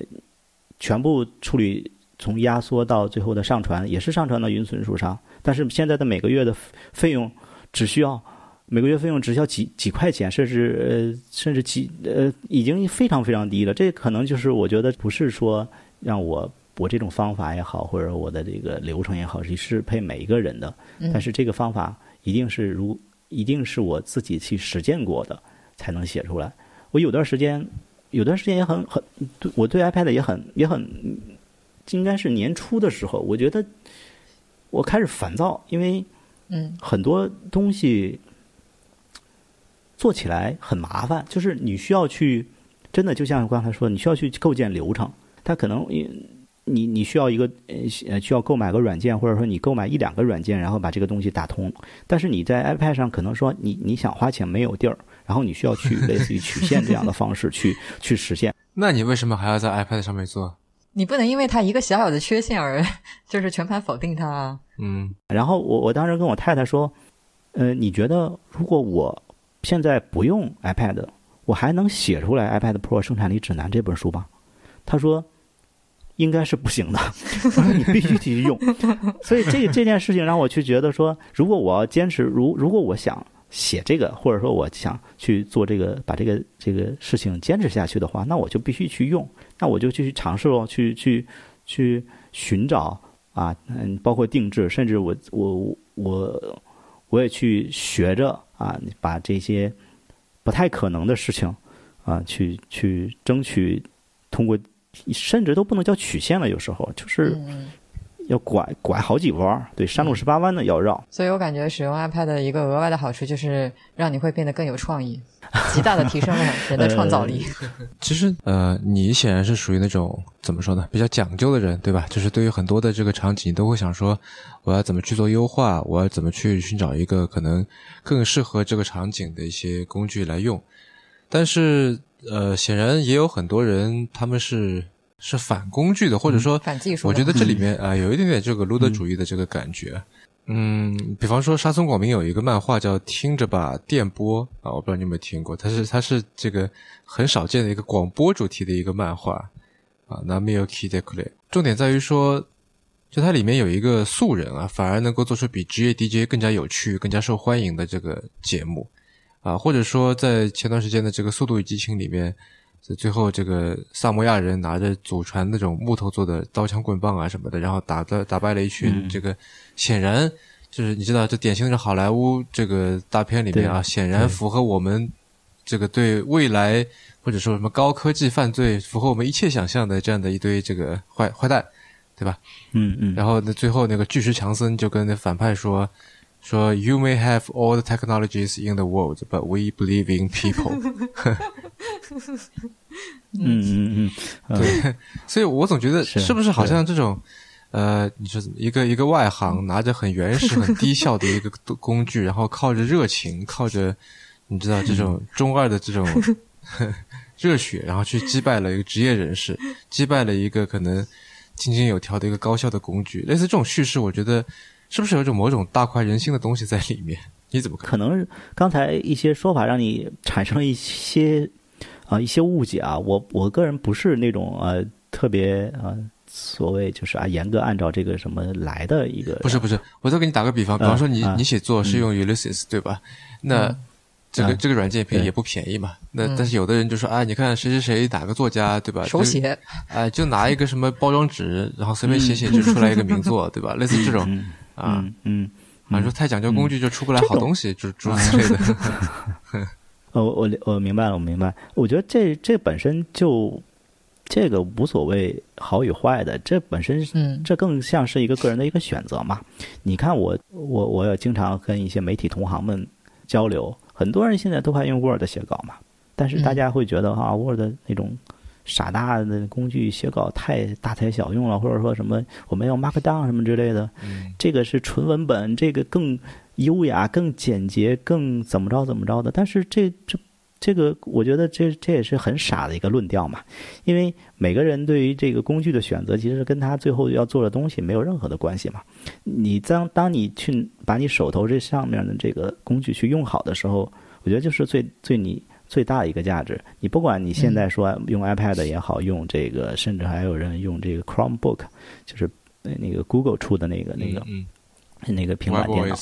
全部处理从压缩到最后的上传，也是上传到云存储上。但是现在的每个月的费用只需要每个月费用只需要几几块钱，甚至呃甚至几呃已经非常非常低了。这可能就是我觉得不是说让我。我这种方法也好，或者我的这个流程也好，是适配每一个人的。嗯但是这个方法一定是如一定是我自己去实践过的才能写出来。我有段时间，有段时间也很很，对我对 iPad 也很也很，应该是年初的时候，我觉得我开始烦躁，因为嗯很多东西做起来很麻烦，就是你需要去真的就像刚才说，你需要去构建流程，它可能你你需要一个呃需要购买个软件，或者说你购买一两个软件，然后把这个东西打通。但是你在 iPad 上可能说你你想花钱没有地儿，然后你需要去 类似于曲线这样的方式去去实现。那你为什么还要在 iPad 上面做？你不能因为它一个小小的缺陷而就是全盘否定它啊。嗯然后我我当时跟我太太说，呃，你觉得如果我现在不用 iPad，我还能写出来 iPad Pro 生产力指南这本书吗？她说。应该是不行的，我说你必须继续用。所以这这件事情让我去觉得说，如果我要坚持，如如果我想写这个，或者说我想去做这个，把这个这个事情坚持下去的话，那我就必须去用，那我就继续尝试喽，去去去寻找啊，嗯，包括定制，甚至我我我我也去学着啊，把这些不太可能的事情啊，去去争取通过，甚至都不能叫曲线了，有时候就是要拐拐好几弯，对，山路十八弯的要绕。所以我感觉使用 iPad 的一个额外的好处就是让你会变得更有创意。极大的提升了人的创造力。其实，呃，你显然是属于那种怎么说呢，比较讲究的人，对吧？就是对于很多的这个场景，你都会想说，我要怎么去做优化，我要怎么去寻找一个可能更适合这个场景的一些工具来用。但是，呃，显然也有很多人他们是是反工具的，或者说反技术。我觉得这里面啊，有一点点这个卢德主义的这个感觉。嗯，比方说沙村广明有一个漫画叫《听着吧电波》啊，我不知道你有没有听过，它是它是这个很少见的一个广播主题的一个漫画啊。那没有 key d e c l a 重点在于说，就它里面有一个素人啊，反而能够做出比职业 DJ 更加有趣、更加受欢迎的这个节目啊，或者说在前段时间的这个《速度与激情》里面。在最后，这个萨摩亚人拿着祖传那种木头做的刀枪棍棒啊什么的，然后打的打败了一群这个，显然就是你知道，这典型的好莱坞这个大片里面啊，显然符合我们这个对未来或者说什么高科技犯罪符合我们一切想象的这样的一堆这个坏坏蛋，对吧？嗯嗯。然后那最后那个巨石强森就跟那反派说。说，You may have all the technologies in the world, but we believe in people。嗯嗯嗯，对，所以我总觉得是不是好像这种，呃，你说一个一个外行拿着很原始、很低效的一个工 具，然后靠着热情，靠着你知道这种中二的这种 热血，然后去击败了一个职业人士，击败了一个可能井井有条的一个高效的工具，类似这种叙事，我觉得。是不是有种某种大快人心的东西在里面？你怎么看？可能刚才一些说法让你产生了一些啊一些误解啊。我我个人不是那种呃特别呃所谓就是啊严格按照这个什么来的一个。不是不是，我再给你打个比方，比方说你你写作是用 Ulysses 对吧？那这个这个软件便也不便宜嘛。那但是有的人就说啊，你看谁谁谁哪个作家对吧？手写哎，就拿一个什么包装纸，然后随便写写就出来一个 名作对吧？类似这种。啊，嗯，反正太讲究工具就出不来好东西，就诸如此类的。呃，我我明白了，我明白。我觉得这这本身就这个无所谓好与坏的，这本身嗯，这更像是一个个人的一个选择嘛。你看我我我也经常跟一些媒体同行们交流，很多人现在都还用 Word 写稿嘛，但是大家会觉得啊 Word 那种。傻大的工具写稿太大材小用了，或者说什么我们要 Markdown 什么之类的，这个是纯文本，这个更优雅、更简洁、更怎么着怎么着的。但是这这这个，我觉得这这也是很傻的一个论调嘛，因为每个人对于这个工具的选择，其实跟他最后要做的东西没有任何的关系嘛。你当当你去把你手头这上面的这个工具去用好的时候，我觉得就是最最你。最大的一个价值，你不管你现在说用 iPad 也好，用这个，甚至还有人用这个 Chromebook，就是那个 Google 出的那个那个那个平板电脑，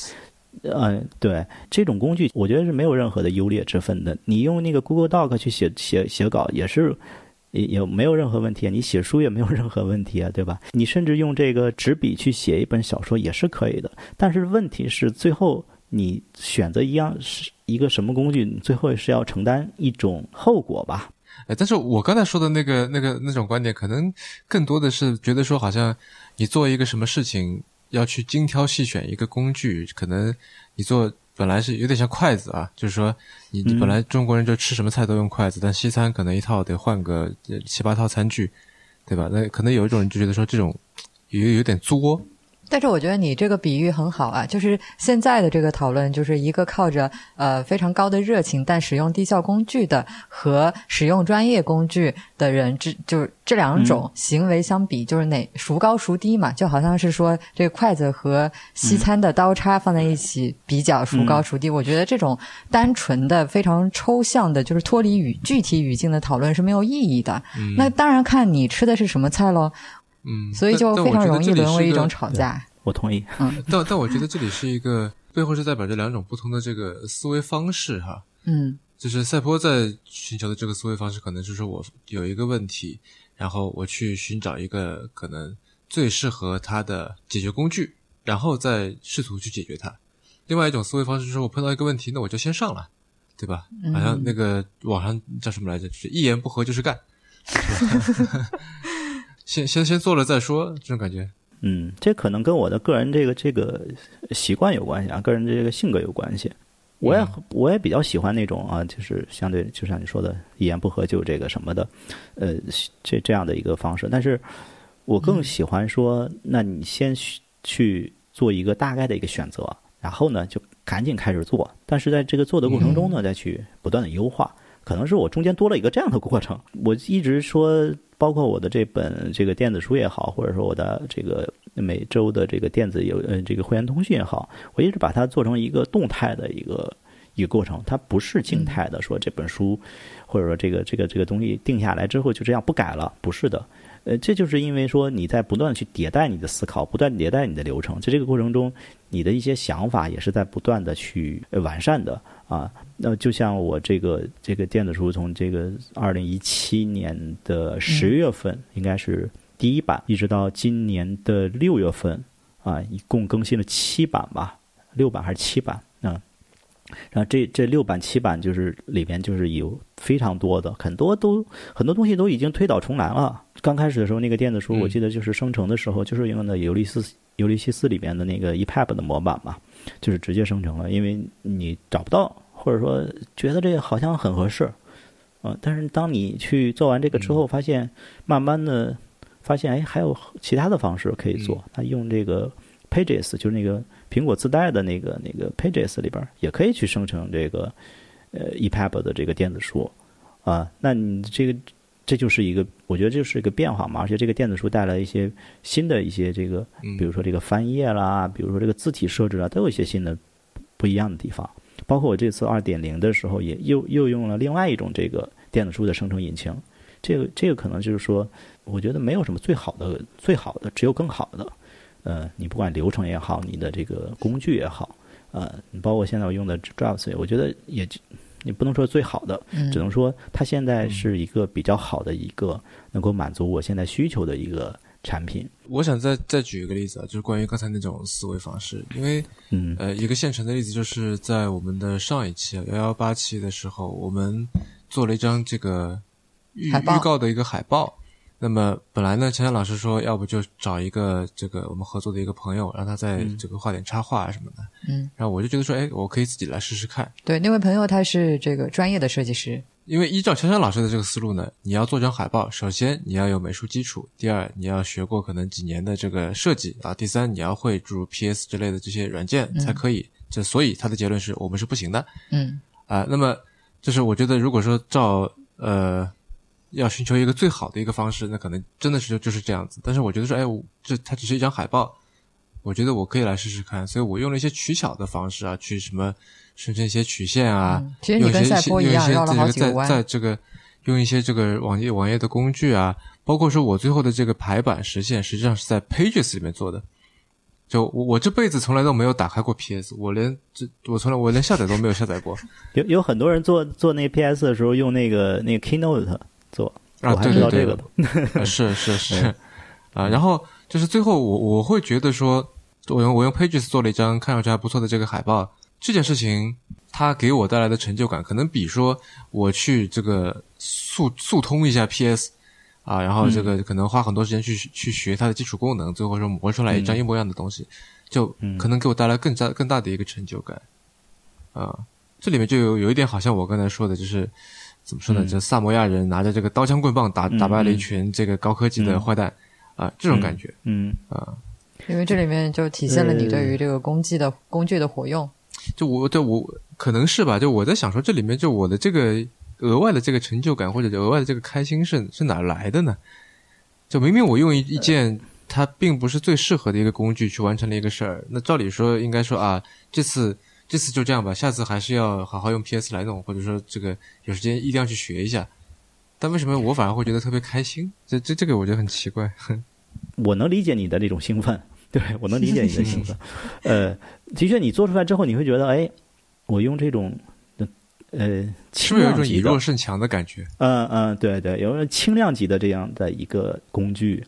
嗯，对，这种工具我觉得是没有任何的优劣之分的。你用那个 Google Doc 去写写写稿也是也也没有任何问题啊，你写书也没有任何问题啊，对吧？你甚至用这个纸笔去写一本小说也是可以的。但是问题是最后。你选择一样是一个什么工具，最后是要承担一种后果吧？哎，但是我刚才说的那个、那个、那种观点，可能更多的是觉得说，好像你做一个什么事情要去精挑细选一个工具，可能你做本来是有点像筷子啊，就是说你你本来中国人就吃什么菜都用筷子，但西餐可能一套得换个七八套餐具，对吧？那可能有一种人就觉得说这种有有点作。但是我觉得你这个比喻很好啊，就是现在的这个讨论，就是一个靠着呃非常高的热情但使用低效工具的和使用专业工具的人，这就是这两种行为相比，就是哪孰高孰低嘛？就好像是说这个筷子和西餐的刀叉放在一起比较孰高孰低。我觉得这种单纯的非常抽象的，就是脱离语具体语境的讨论是没有意义的。那当然看你吃的是什么菜喽。嗯，所以就非常容易沦为一种吵架。我同意。嗯，但但我觉得这里是一个背后是代表着两种不同的这个思维方式哈。嗯，就是赛坡在寻求的这个思维方式，可能就是说我有一个问题，然后我去寻找一个可能最适合他的解决工具，然后再试图去解决它。另外一种思维方式是说我碰到一个问题，那我就先上了，对吧？好像那个网上叫什么来着？就是一言不合就是干，是吧 先先先做了再说，这种感觉。嗯，这可能跟我的个人这个这个习惯有关系啊，个人这个性格有关系。我也我也比较喜欢那种啊，就是相对就像你说的，一言不合就这个什么的，呃，这这样的一个方式。但是我更喜欢说，那你先去去做一个大概的一个选择，然后呢就赶紧开始做。但是在这个做的过程中呢，再去不断的优化。可能是我中间多了一个这样的过程。我一直说，包括我的这本这个电子书也好，或者说我的这个每周的这个电子邮呃这个会员通讯也好，我一直把它做成一个动态的一个一个过程，它不是静态的。说这本书或者说这个这个这个东西定下来之后就这样不改了，不是的。呃，这就是因为说你在不断去迭代你的思考，不断迭代你的流程，在这个过程中，你的一些想法也是在不断的去完善的啊。那就像我这个这个电子书，从这个二零一七年的十月份应该是第一版，一直到今年的六月份啊，一共更新了七版吧，六版还是七版啊？然后这这六版七版就是里边就是有非常多的很多都很多东西都已经推倒重来了。刚开始的时候，那个电子书我记得就是生成的时候，就是用的尤利斯尤利西斯里边的那个 EPUB 的模板嘛，就是直接生成了，因为你找不到。或者说觉得这个好像很合适，啊，但是当你去做完这个之后，发现慢慢的发现，哎，还有其他的方式可以做。那用这个 Pages，就是那个苹果自带的那个那个 Pages 里边，也可以去生成这个呃 EPUB 的这个电子书，啊，那你这个这就是一个，我觉得这是一个变化嘛。而且这个电子书带来一些新的一些这个，比如说这个翻页啦，比如说这个字体设置啊，都有一些新的不一样的地方。包括我这次二点零的时候，也又又用了另外一种这个电子书的生成引擎。这个这个可能就是说，我觉得没有什么最好的最好的，只有更好的。呃，你不管流程也好，你的这个工具也好，呃，你包括现在我用的 Drive，我觉得也你不能说最好的，只能说它现在是一个比较好的一个能够满足我现在需求的一个。产品，我想再再举一个例子啊，就是关于刚才那种思维方式，因为，嗯，呃，一个现成的例子就是在我们的上一期幺幺八期的时候，我们做了一张这个预预告的一个海报。那么本来呢，强强老师说，要不就找一个这个我们合作的一个朋友，让他在这个画点插画什么的。嗯，然后我就觉得说，哎，我可以自己来试试看。对，那位朋友他是这个专业的设计师。因为依照强强老师的这个思路呢，你要做张海报，首先你要有美术基础，第二你要学过可能几年的这个设计啊，第三你要会诸如 PS 之类的这些软件才可以。这所以他的结论是我们是不行的。嗯啊，那么就是我觉得如果说照呃要寻求一个最好的一个方式，那可能真的是就是这样子。但是我觉得说，哎，这它只是一张海报，我觉得我可以来试试看，所以我用了一些取巧的方式啊，去什么。生成一些曲线啊，其实你跟赛坡一样绕了好几个弯。在这个用一些这个网页网页的工具啊，包括说我最后的这个排版实现，实际上是在 Pages 里面做的。就我我这辈子从来都没有打开过 PS，我连这我从来我连下载都没有下载过。有有很多人做做那 PS 的时候用那个那个 Keynote 做啊，对对对，是是是啊。然后就是最后我我会觉得说，我用我用 Pages 做了一张看上去还不错的这个海报。这件事情，它给我带来的成就感，可能比说我去这个速速通一下 PS，啊，然后这个可能花很多时间去去学它的基础功能，最后说磨出来一张一模一样的东西，就可能给我带来更加更大的一个成就感。啊，这里面就有有一点好像我刚才说的，就是怎么说呢？就萨摩亚人拿着这个刀枪棍棒打打败了一群这个高科技的坏蛋，啊，这种感觉。嗯啊，因为这里面就体现了你对于这个工具的工具的活用。就我，对我可能是吧。就我在想说，这里面就我的这个额外的这个成就感，或者额外的这个开心，是是哪来的呢？就明明我用一一件它并不是最适合的一个工具去完成了一个事儿，那照理说应该说啊，这次这次就这样吧，下次还是要好好用 PS 来弄，或者说这个有时间一定要去学一下。但为什么我反而会觉得特别开心？这这这个我觉得很奇怪。我能理解你的那种兴奋。对，我能理解你的兴奋。呃，的确，你做出来之后，你会觉得，哎，我用这种呃，是不是有一种以弱胜强的感觉？嗯嗯，对对，有轻量级的这样的一个工具，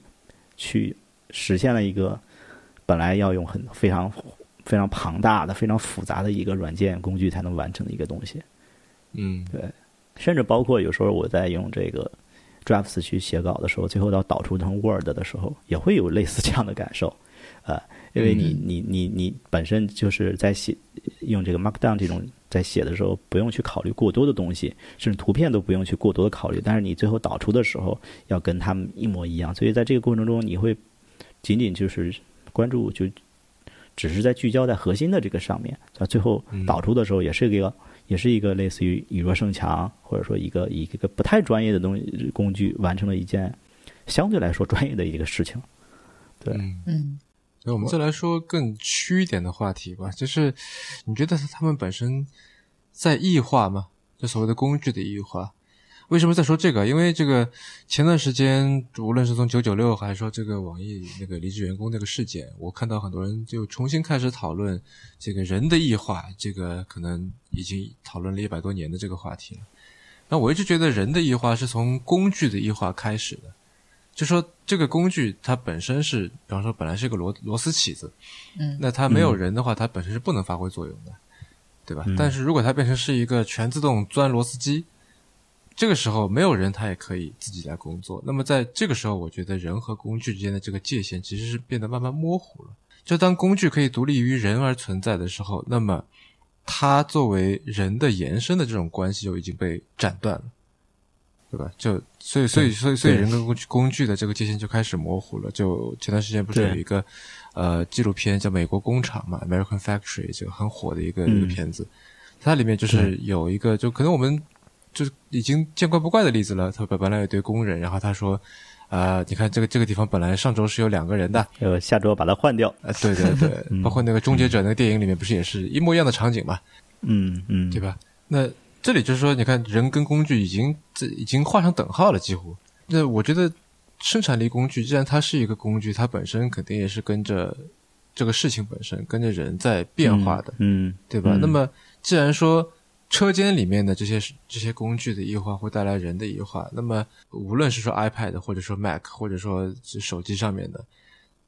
去实现了一个本来要用很非常非常庞大的、非常复杂的一个软件工具才能完成的一个东西。嗯。对。甚至包括有时候我在用这个 Drafts 去写稿的时候，最后到导出成 Word 的时候，也会有类似这样的感受，呃，因为你你你你本身就是在写用这个 Markdown 这种在写的时候，不用去考虑过多的东西，甚至图片都不用去过多的考虑，但是你最后导出的时候要跟他们一模一样，所以在这个过程中，你会仅仅就是关注就只是在聚焦在核心的这个上面，啊最后导出的时候也是一个。也是一个类似于以弱胜强，或者说一个以一个不太专业的东西工具完成了一件相对来说专业的一个事情。对，嗯。嗯那我们再来说更虚一点的话题吧，就是你觉得他们本身在异化吗？就所谓的工具的异化。为什么在说这个？因为这个前段时间，无论是从九九六，还是说这个网易那个离职员工那个事件，我看到很多人就重新开始讨论这个人的异化，这个可能已经讨论了一百多年的这个话题了。那我一直觉得人的异化是从工具的异化开始的，就说这个工具它本身是，比方说本来是个螺螺丝起子，嗯那它没有人的话，它本身是不能发挥作用的，对吧？嗯但是如果它变成是一个全自动钻螺丝机，这个时候没有人他也可以自己来工作。那么在这个时候，我觉得人和工具之间的这个界限其实是变得慢慢模糊了。就当工具可以独立于人而存在的时候，那么它作为人的延伸的这种关系就已经被斩断了，对吧？就所以所以所以所以人跟工具工具的这个界限就开始模糊了。就前段时间不是有一个呃纪录片叫《美国工厂》嘛，《American Factory》这个很火的一个、嗯一个片子，它里面就是有一个就可能我们就是已经见怪不怪的例子了。他本本来有一堆工人，然后他说。啊、你看这个这个地方本来上周是有两个人的，呃，下周把它换掉。啊，对对对，包括那个《终结者》那个电影里面不是也是一模一样的场景嘛，嗯嗯，对吧？那这里就是说，你看人跟工具已经这已经画上等号了，几乎。那我觉得生产力工具既然它是一个工具，它本身肯定也是跟着这个事情本身跟着人在变化的，嗯，对吧？嗯那么既然说车间里面的这些这些工具的异化会带来人的异化，那么无论是说 iPad 或者说 Mac 或者说是手机上面的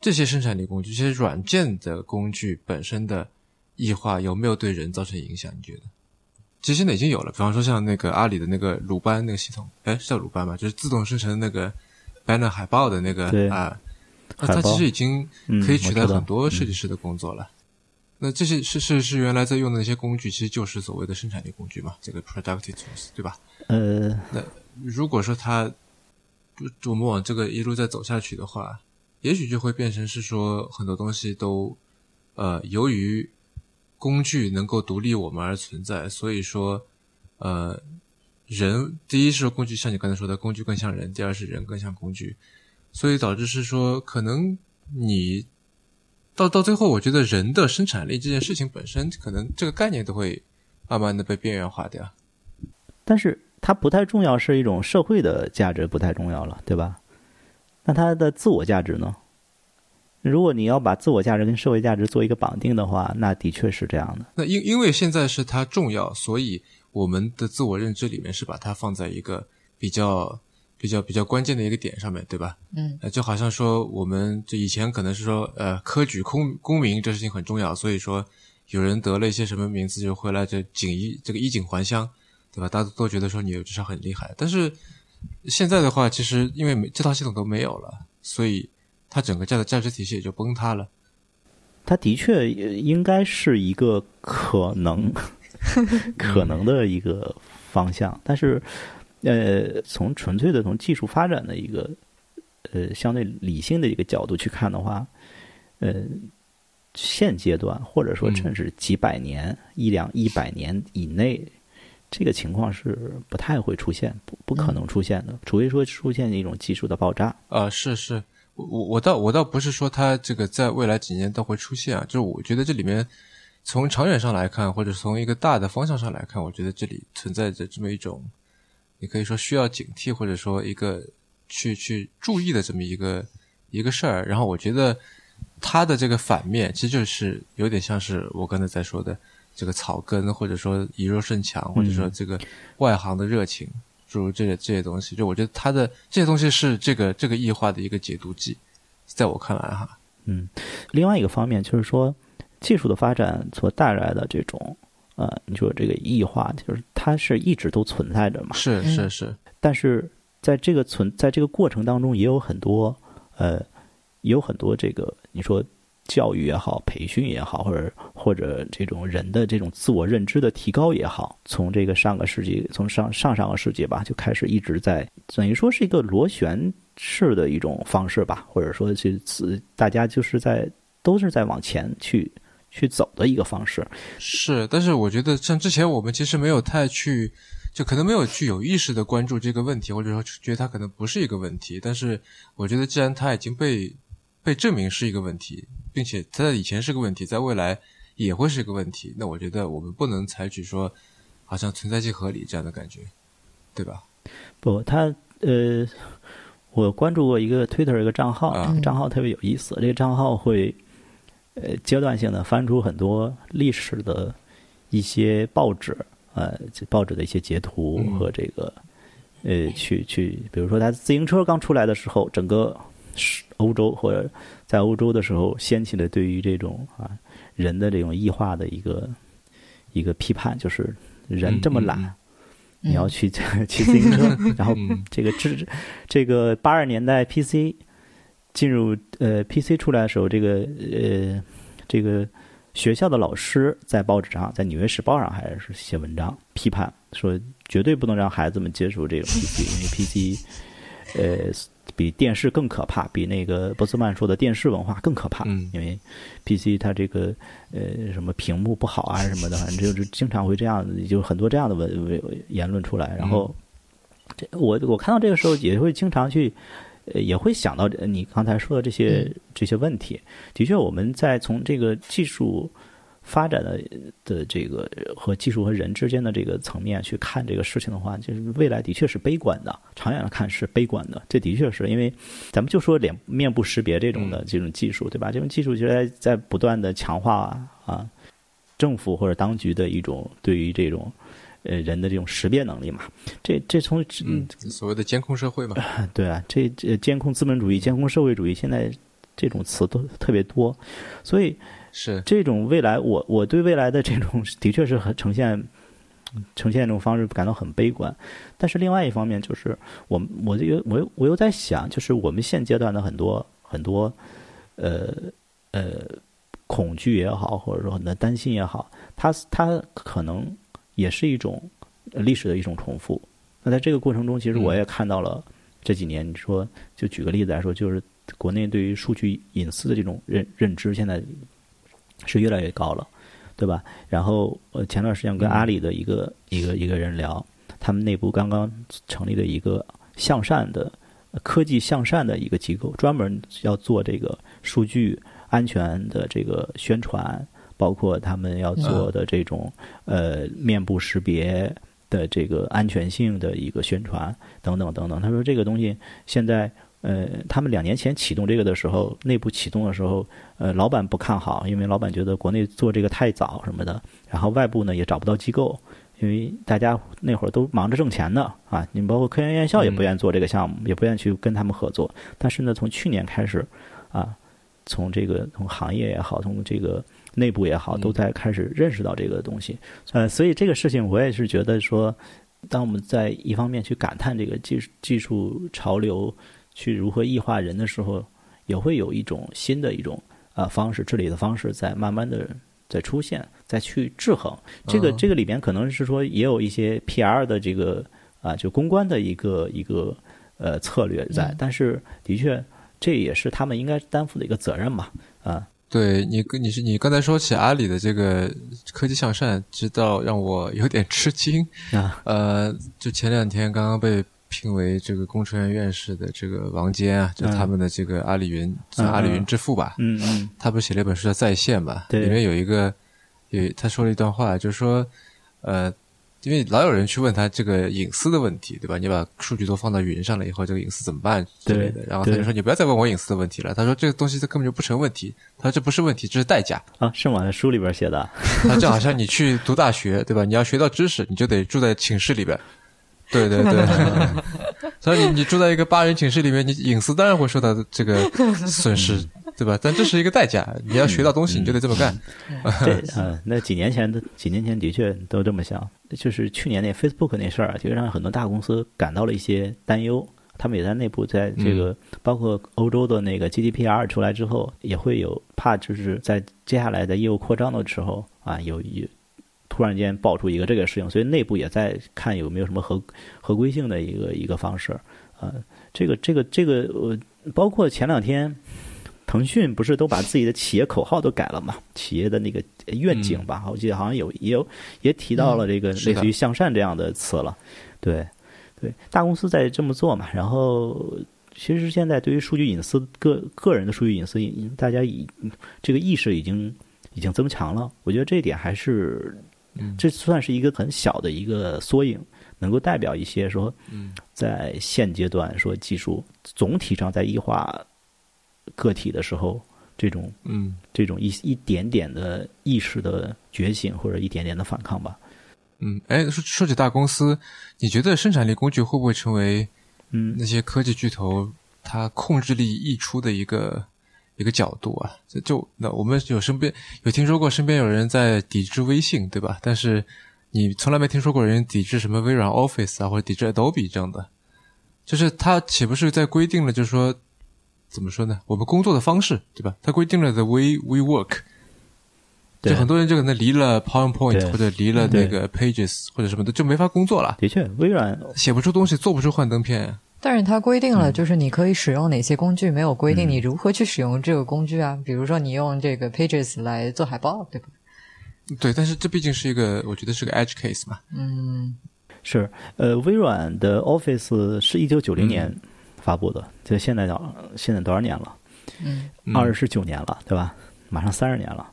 这些生产力工具、这些软件的工具本身的异化有没有对人造成影响？你觉得？其实现在已经有了，比方说像那个阿里的那个鲁班那个系统，哎，是叫鲁班吗？就是自动生成那个 banner 海报的那个对啊，那它其实已经嗯可以取代很多设计师的工作了。那这些是是是原来在用的那些工具，其实就是所谓的生产力工具嘛，这个 productive tools，对吧？呃，那如果说它就我们往这个一路再走下去的话，也许就会变成是说很多东西都呃由于工具能够独立我们而存在，所以说呃人第一是工具像你刚才说的工具更像人，第二是人更像工具，所以导致是说可能你到到最后，我觉得人的生产力这件事情本身，可能这个概念都会慢慢的被边缘化掉。但是它不太重要，是一种社会的价值不太重要了，对吧？那它的自我价值呢？如果你要把自我价值跟社会价值做一个绑定的话，那的确是这样的。那因因为现在是它重要，所以我们的自我认知里面是把它放在一个比较比较比较关键的一个点上面，对吧？嗯呃，就好像说我们这以前可能是说，呃，科举公公民这事情很重要，所以说有人得了一些什么名字就回来这锦衣这个衣锦还乡，对吧？大家都觉得说你至少很厉害，但是现在的话，其实因为没这套系统都没有了，所以它整个价的价值体系也就崩塌了。它的确呃应该是一个可能 可能的一个方向，但是呃，从纯粹的从技术发展的一个呃相对理性的一个角度去看的话，呃，现阶段或者说嗯。甚至几百年、一两一百年以内，这个情况是不太会出现，不不可能出现的，除非说出现一种技术的爆炸。啊，是是，我我我倒我倒不是说它这个在未来几年都会出现啊，就是我觉得这里面从长远上来看，或者从一个大的方向上来看，我觉得这里存在着这么一种，你可以说需要警惕，或者说一个去去注意的这么一个一个事儿。然后我觉得它的这个反面，其实就是有点像是我刚才在说的，这个草根，或者说以弱胜强，或者说这个外行的热情，诸如这些这些东西，就我觉得它的这些东西是这个这个异化的一个解毒剂，在我看来哈。嗯，另外一个方面就是说，技术的发展所带来的这种呃，你说这个异化，就是它是一直都存在着嘛。是是是，但是在这个存在这个过程当中，也有很多呃，也有很多这个你说教育也好，培训也好，或者或者这种人的这种自我认知的提高也好，从这个上个世纪，从上上上个世纪吧，就开始一直在等于说是一个螺旋式的一种方式吧，或者说是大家就是在都是在往前去去走的一个方式。是，但是我觉得像之前我们其实没有太去。就可能没有去有意识的关注这个问题，或者说觉得它可能不是一个问题。但是我觉得，既然它已经被被证明是一个问题，并且它在以前是个问题，在未来也会是一个问题，那我觉得我们不能采取说好像存在即合理这样的感觉，对吧？不，他呃，我关注过一个 Twitter 一个账号，这个账号特别有意思，这个账号会呃阶段性的翻出很多历史的一些报纸。呃，报纸的一些截图和这个，呃，去去，比如说他自行车刚出来的时候，整个欧洲或者在欧洲的时候掀起了对于这种啊人的这种异化的一个一个批判，就是人这么懒，你要去骑自行车，然后这个这这个八十年代 PC 进入呃 PC 出来的时候，这个呃这个。学校的老师在报纸上，在《纽约时报》上还是写文章批判，说绝对不能让孩子们接触这个 PC，因为 PC，呃，比电视更可怕，比那个波斯曼说的电视文化更可怕。因为 PC 它这个呃什么屏幕不好啊什么的，反正就是经常会这样，就很多这样的文文言论出来。然后，这我我看到这个时候也会经常去。呃，也会想到你刚才说的这些这些问题。的确，我们在从这个技术发展的的这个和技术和人之间的这个层面去看这个事情的话，就是未来的确是悲观的。长远来看是悲观的，这的确是因为咱们就说脸面部识别这种的这种技术，对吧？这种技术就在在不断的强化啊，政府或者当局的一种对于这种。呃，人的这种识别能力嘛，这这从嗯所谓的监控社会嘛，对啊，这这监控资本主义、监控社会主义，现在这种词都特别多，所以是这种未来，我我对未来的这种的确是很呈现呈现这种方式感到很悲观。但是另外一方面，就是我我又我又我又在想，就是我们现阶段的很多很多呃呃恐惧也好，或者说很多担心也好，它它可能。也是一种历史的一种重复。那在这个过程中，其实我也看到了这几年，你说就举个例子来说，就是国内对于数据隐私的这种认认知，现在是越来越高了，对吧？然后呃，前段时间跟阿里的一个一个一个人聊，他们内部刚刚成立的一个向善的科技向善的一个机构，专门要做这个数据安全的这个宣传。包括他们要做的这种呃面部识别的这个安全性的一个宣传等等等等。他说这个东西现在呃他们两年前启动这个的时候，内部启动的时候，呃老板不看好，因为老板觉得国内做这个太早什么的。然后外部呢也找不到机构，因为大家那会儿都忙着挣钱呢啊。你包括科研院校也不愿意做这个项目，也不愿意去跟他们合作。但是呢，从去年开始啊，从这个从行业也好，从这个。内部也好，都在开始认识到这个东西，呃，所以这个事情我也是觉得说，当我们在一方面去感叹这个技术技术潮流去如何异化人的时候，也会有一种新的一种啊方式治理的方式在慢慢的在出现，再去制衡。这个这个里边可能是说也有一些 PR 的这个啊就公关的一个一个呃策略在，但是的确这也是他们应该担负的一个责任嘛啊。对你，你是你刚才说起阿里的这个科技向善，知道让我有点吃惊啊。呃，就前两天刚刚被评为这个工程院院士的这个王坚啊，就他们的这个阿里云，阿里云之父吧。嗯嗯。他不是写了一本书叫《在线》嘛？对。里面有一个，有他说了一段话，就是说，呃，因为老有人去问他这个隐私的问题，对吧？你把数据都放到云上了以后，这个隐私怎么办之类的？对然后他就说你不要再问我隐私的问题了。他说这个东西它根本就不成问题。他说这不是问题，这是代价。啊，是吗？书里边写的。他就好像 你去读大学，对吧？你要学到知识，你就得住在寝室里边。对对对，所以你你住在一个八人寝室里面，你隐私当然会受到这个损失，对吧？但这是一个代价，你要学到东西，你就得这么干。对，嗯，那几年前的几年前的确都这么想，就是去年那 Facebook 那事儿啊，就让很多大公司感到了一些担忧。他们也在内部在这个，包括欧洲的那个 GDPR 出来之后，也会有怕，就是在接下来的业务扩张的时候啊，有有突然间爆出一个这个事情，所以内部也在看有没有什么合合规性的一个一个方式。呃，这个这个这个呃，包括前两天。腾讯不是都把自己的企业口号都改了嘛？企业的那个愿景吧，我记得好像有也有也提到了这个类似于向善这样的词了。对，对，大公司在这么做嘛。然后，其实现在对于数据隐私个个人的数据隐私，大家已这个意识已经已经增强了。我觉得这一点还是，这算是一个很小的一个缩影，能够代表一些说，在现阶段说技术总体上在异化个体的时候，这种嗯这种一一点点的意识的觉醒，或者一点点的反抗吧。嗯，哎，说说起大公司，你觉得生产力工具会不会成为嗯那些科技巨头它控制力溢出的一个一个角度啊？这就那我们有身边有听说过身边有人在抵制微信，对吧？但是你从来没听说过人抵制什么微软 Office 啊，或者抵制 Adobe 这样的，就是它岂不是在规定了，就是说怎么说呢？我们工作的方式，对吧？它规定了 the way we work。对就很多人就可能离了 PowerPoint 或者离了那个 Pages 或者什么的，就没法工作了，的确，微软写不出东西，做不出幻灯片。但是它规定嗯了，就是你可以使用哪些工具，没有规定你如何去使用这个工具啊。比如说，你用这个 Pages 来做海报，对吧？对，但是这毕竟是一个，我觉得是个 edge case 嘛。嗯，是呃，微软的 Office 是一九九零年发布的，就现在到现在多少年了？二十九年了，对吧？马上三十年了，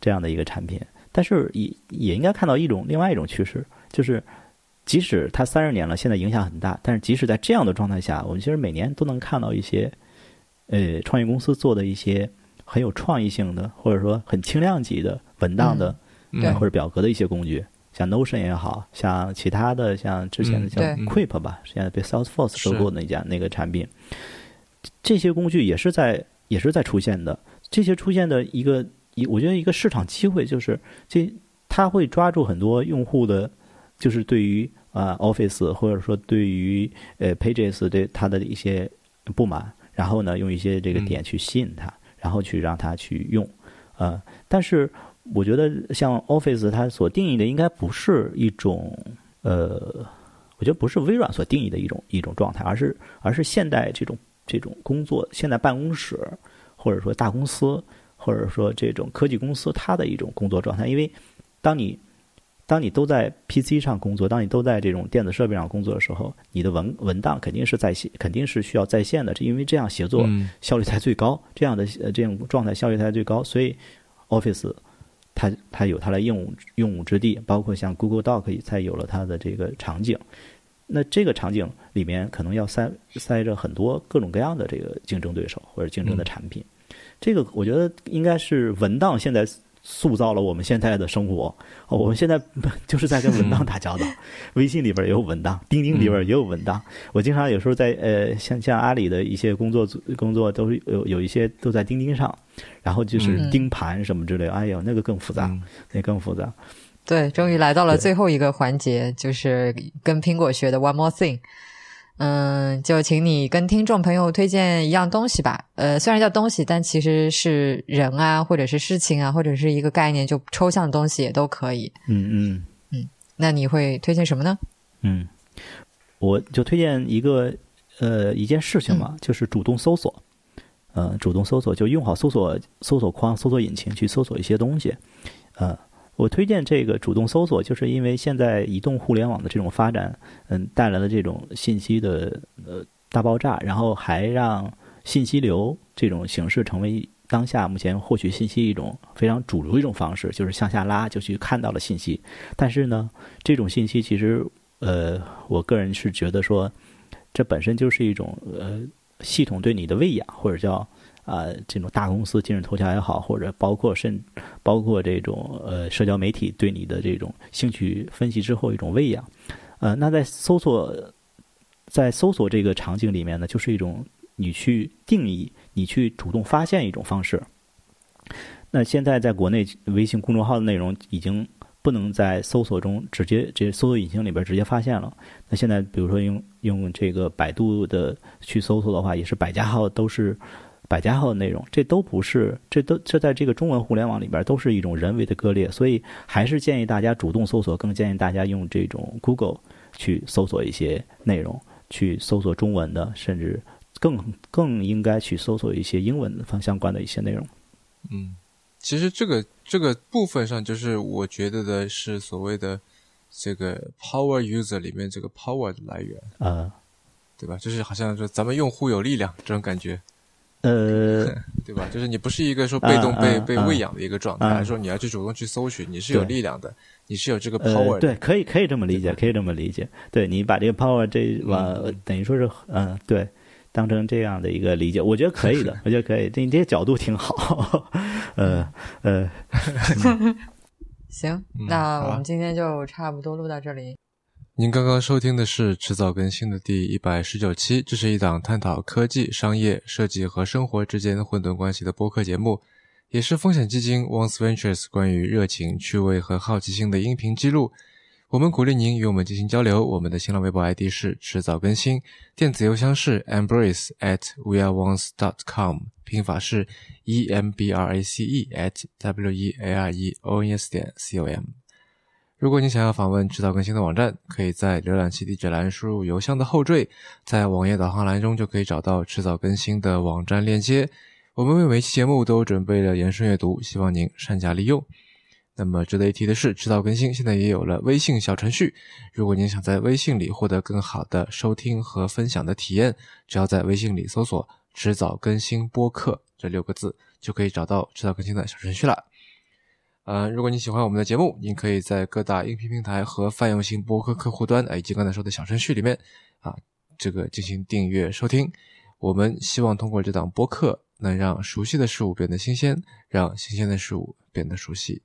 这样的一个产品，但是也也应该看到一种另外一种趋势，就是即使它三十年了，现在影响很大，但是即使在这样的状态下，我们其实每年都能看到一些呃创业公司做的一些很有创意性的，或者说很轻量级的文档的、嗯对或者表格的一些工具。像 Notion 也好像其他的，像之前的嗯像 Quip 吧，现在被 Salesforce 收购的那家那个产品，这些工具也是在也是在出现的。这些出现的一个一，我觉得一个市场机会就是这，它会抓住很多用户的，就是对于啊、Office 或者说对于呃 Pages 对它的一些不满，然后呢用一些这个点去吸引他，然后去让他去用，呃，但是我觉得像 Office 它所定义的应该不是一种呃，我觉得不是微软所定义的一种一种状态，而是而是现代这种这种工作，现代办公室或者说大公司或者说这种科技公司它的一种工作状态，因为当你当你都在 PC 上工作，当你都在这种电子设备上工作的时候，你的文文档肯定是在线，肯定是需要在线的，因为这样协作嗯。效率才最高，这样的呃这种状态效率才最高，所以 Office 它它有它的用武用武之地，包括像 Google Doc 才有了它的这个场景。那这个场景里面可能要塞塞着很多各种各样的这个竞争对手或者竞争的产品，这个我觉得应该是文档现在塑造了我们现在的生活。哦，我们现在 就是在跟文档打交道，微信里边也有文档，钉钉里边也有文档。我经常有时候在呃，像像阿里的一些工作组工作都是有有一些都在钉钉上，然后就是嗯钉盘什么之类的。哎呦，那个更复杂，嗯那更复杂。对，终于来到了最后一个环节，就是跟苹果学的 One More Thing。嗯，就请你跟听众朋友推荐一样东西吧。呃，虽然叫东西，但其实是人啊，或者是事情啊，或者是一个概念，就抽象的东西也都可以。嗯嗯嗯。那你会推荐什么呢？嗯，我就推荐一个呃一件事情嘛，就是主动搜索。呃，主动搜索就用好搜索搜索框、搜索引擎去搜索一些东西。呃，我推荐这个主动搜索，就是因为现在移动互联网的这种发展，嗯，带来了这种信息的呃大爆炸，然后还让信息流这种形式成为当下目前获取信息一种非常主流一种方式，就是向下拉就去看到了信息。但是呢，这种信息其实，呃，我个人是觉得说，这本身就是一种呃系统对你的喂养，或者叫啊这种大公司今日头条也好，或者包括甚包括这种呃社交媒体对你的这种兴趣分析之后一种喂养。呃，那在搜索在搜索这个场景里面呢，就是一种你去定义。你去主动发现一种方式。那现在在国内，微信公众号的内容已经不能在搜索中直接这搜索引擎里边直接发现了。那现在，比如说用用这个百度的去搜索的话，也是百家号都是百家号的内容，这都不是，这都这在这个中文互联网里边都是一种人为的割裂。所以，还是建议大家主动搜索，更建议大家用这种 Google 去搜索一些内容，去搜索中文的，甚至。更更应该去搜索一些英文方相关的一些内容。嗯，其实这个这个部分上，就是我觉得的是所谓的这个 power user 里面这个 power 的来源啊，对吧？就是好像说咱们用户有力量这种感觉，呃，对吧？就是你不是一个说被动被被喂养的一个状态，说你要去主动去搜寻，你是有力量的，你是有这个 power。对，可以可以这么理解，可以这么理解。对你把这个 power 这往等于说是嗯对。当成这样的一个理解，我觉得可以的，我觉得可以。这你这个角度挺好，呃呃。行，那我们今天就差不多录到这里。您刚刚收听的是迟早更新的第一百十九期，这是一档探讨科技、商业、设计和生活之间混沌关系的播客节目，也是风险基金 Once Ventures 关于热情、趣味和好奇心的音频记录。我们鼓励您与我们进行交流。我们的新浪微博 ID 是迟早更新，电子邮箱是 embrace at weareones dot com，拼法是 e m b r a c e at w e a r e o n s 点 c o m。如果你想要访问迟早更新的网站，可以在浏览器地址栏输入邮箱的后缀，在网页导航栏中就可以找到迟早更新的网站链接。我们为每期节目都准备了延伸阅读，希望您善加利用。那么值得一提的是，迟早更新现在也有了微信小程序。如果您想在微信里获得更好的收听和分享的体验，只要在微信里搜索“迟早更新播客”这六个字，就可以找到迟早更新的小程序了。呃，如果你喜欢我们的节目，您可以在各大音频平台和泛用型播客客户端以及刚才说的小程序里面啊，这个进行订阅收听。我们希望通过这档播客，能让熟悉的事物变得新鲜，让新鲜的事物变得熟悉。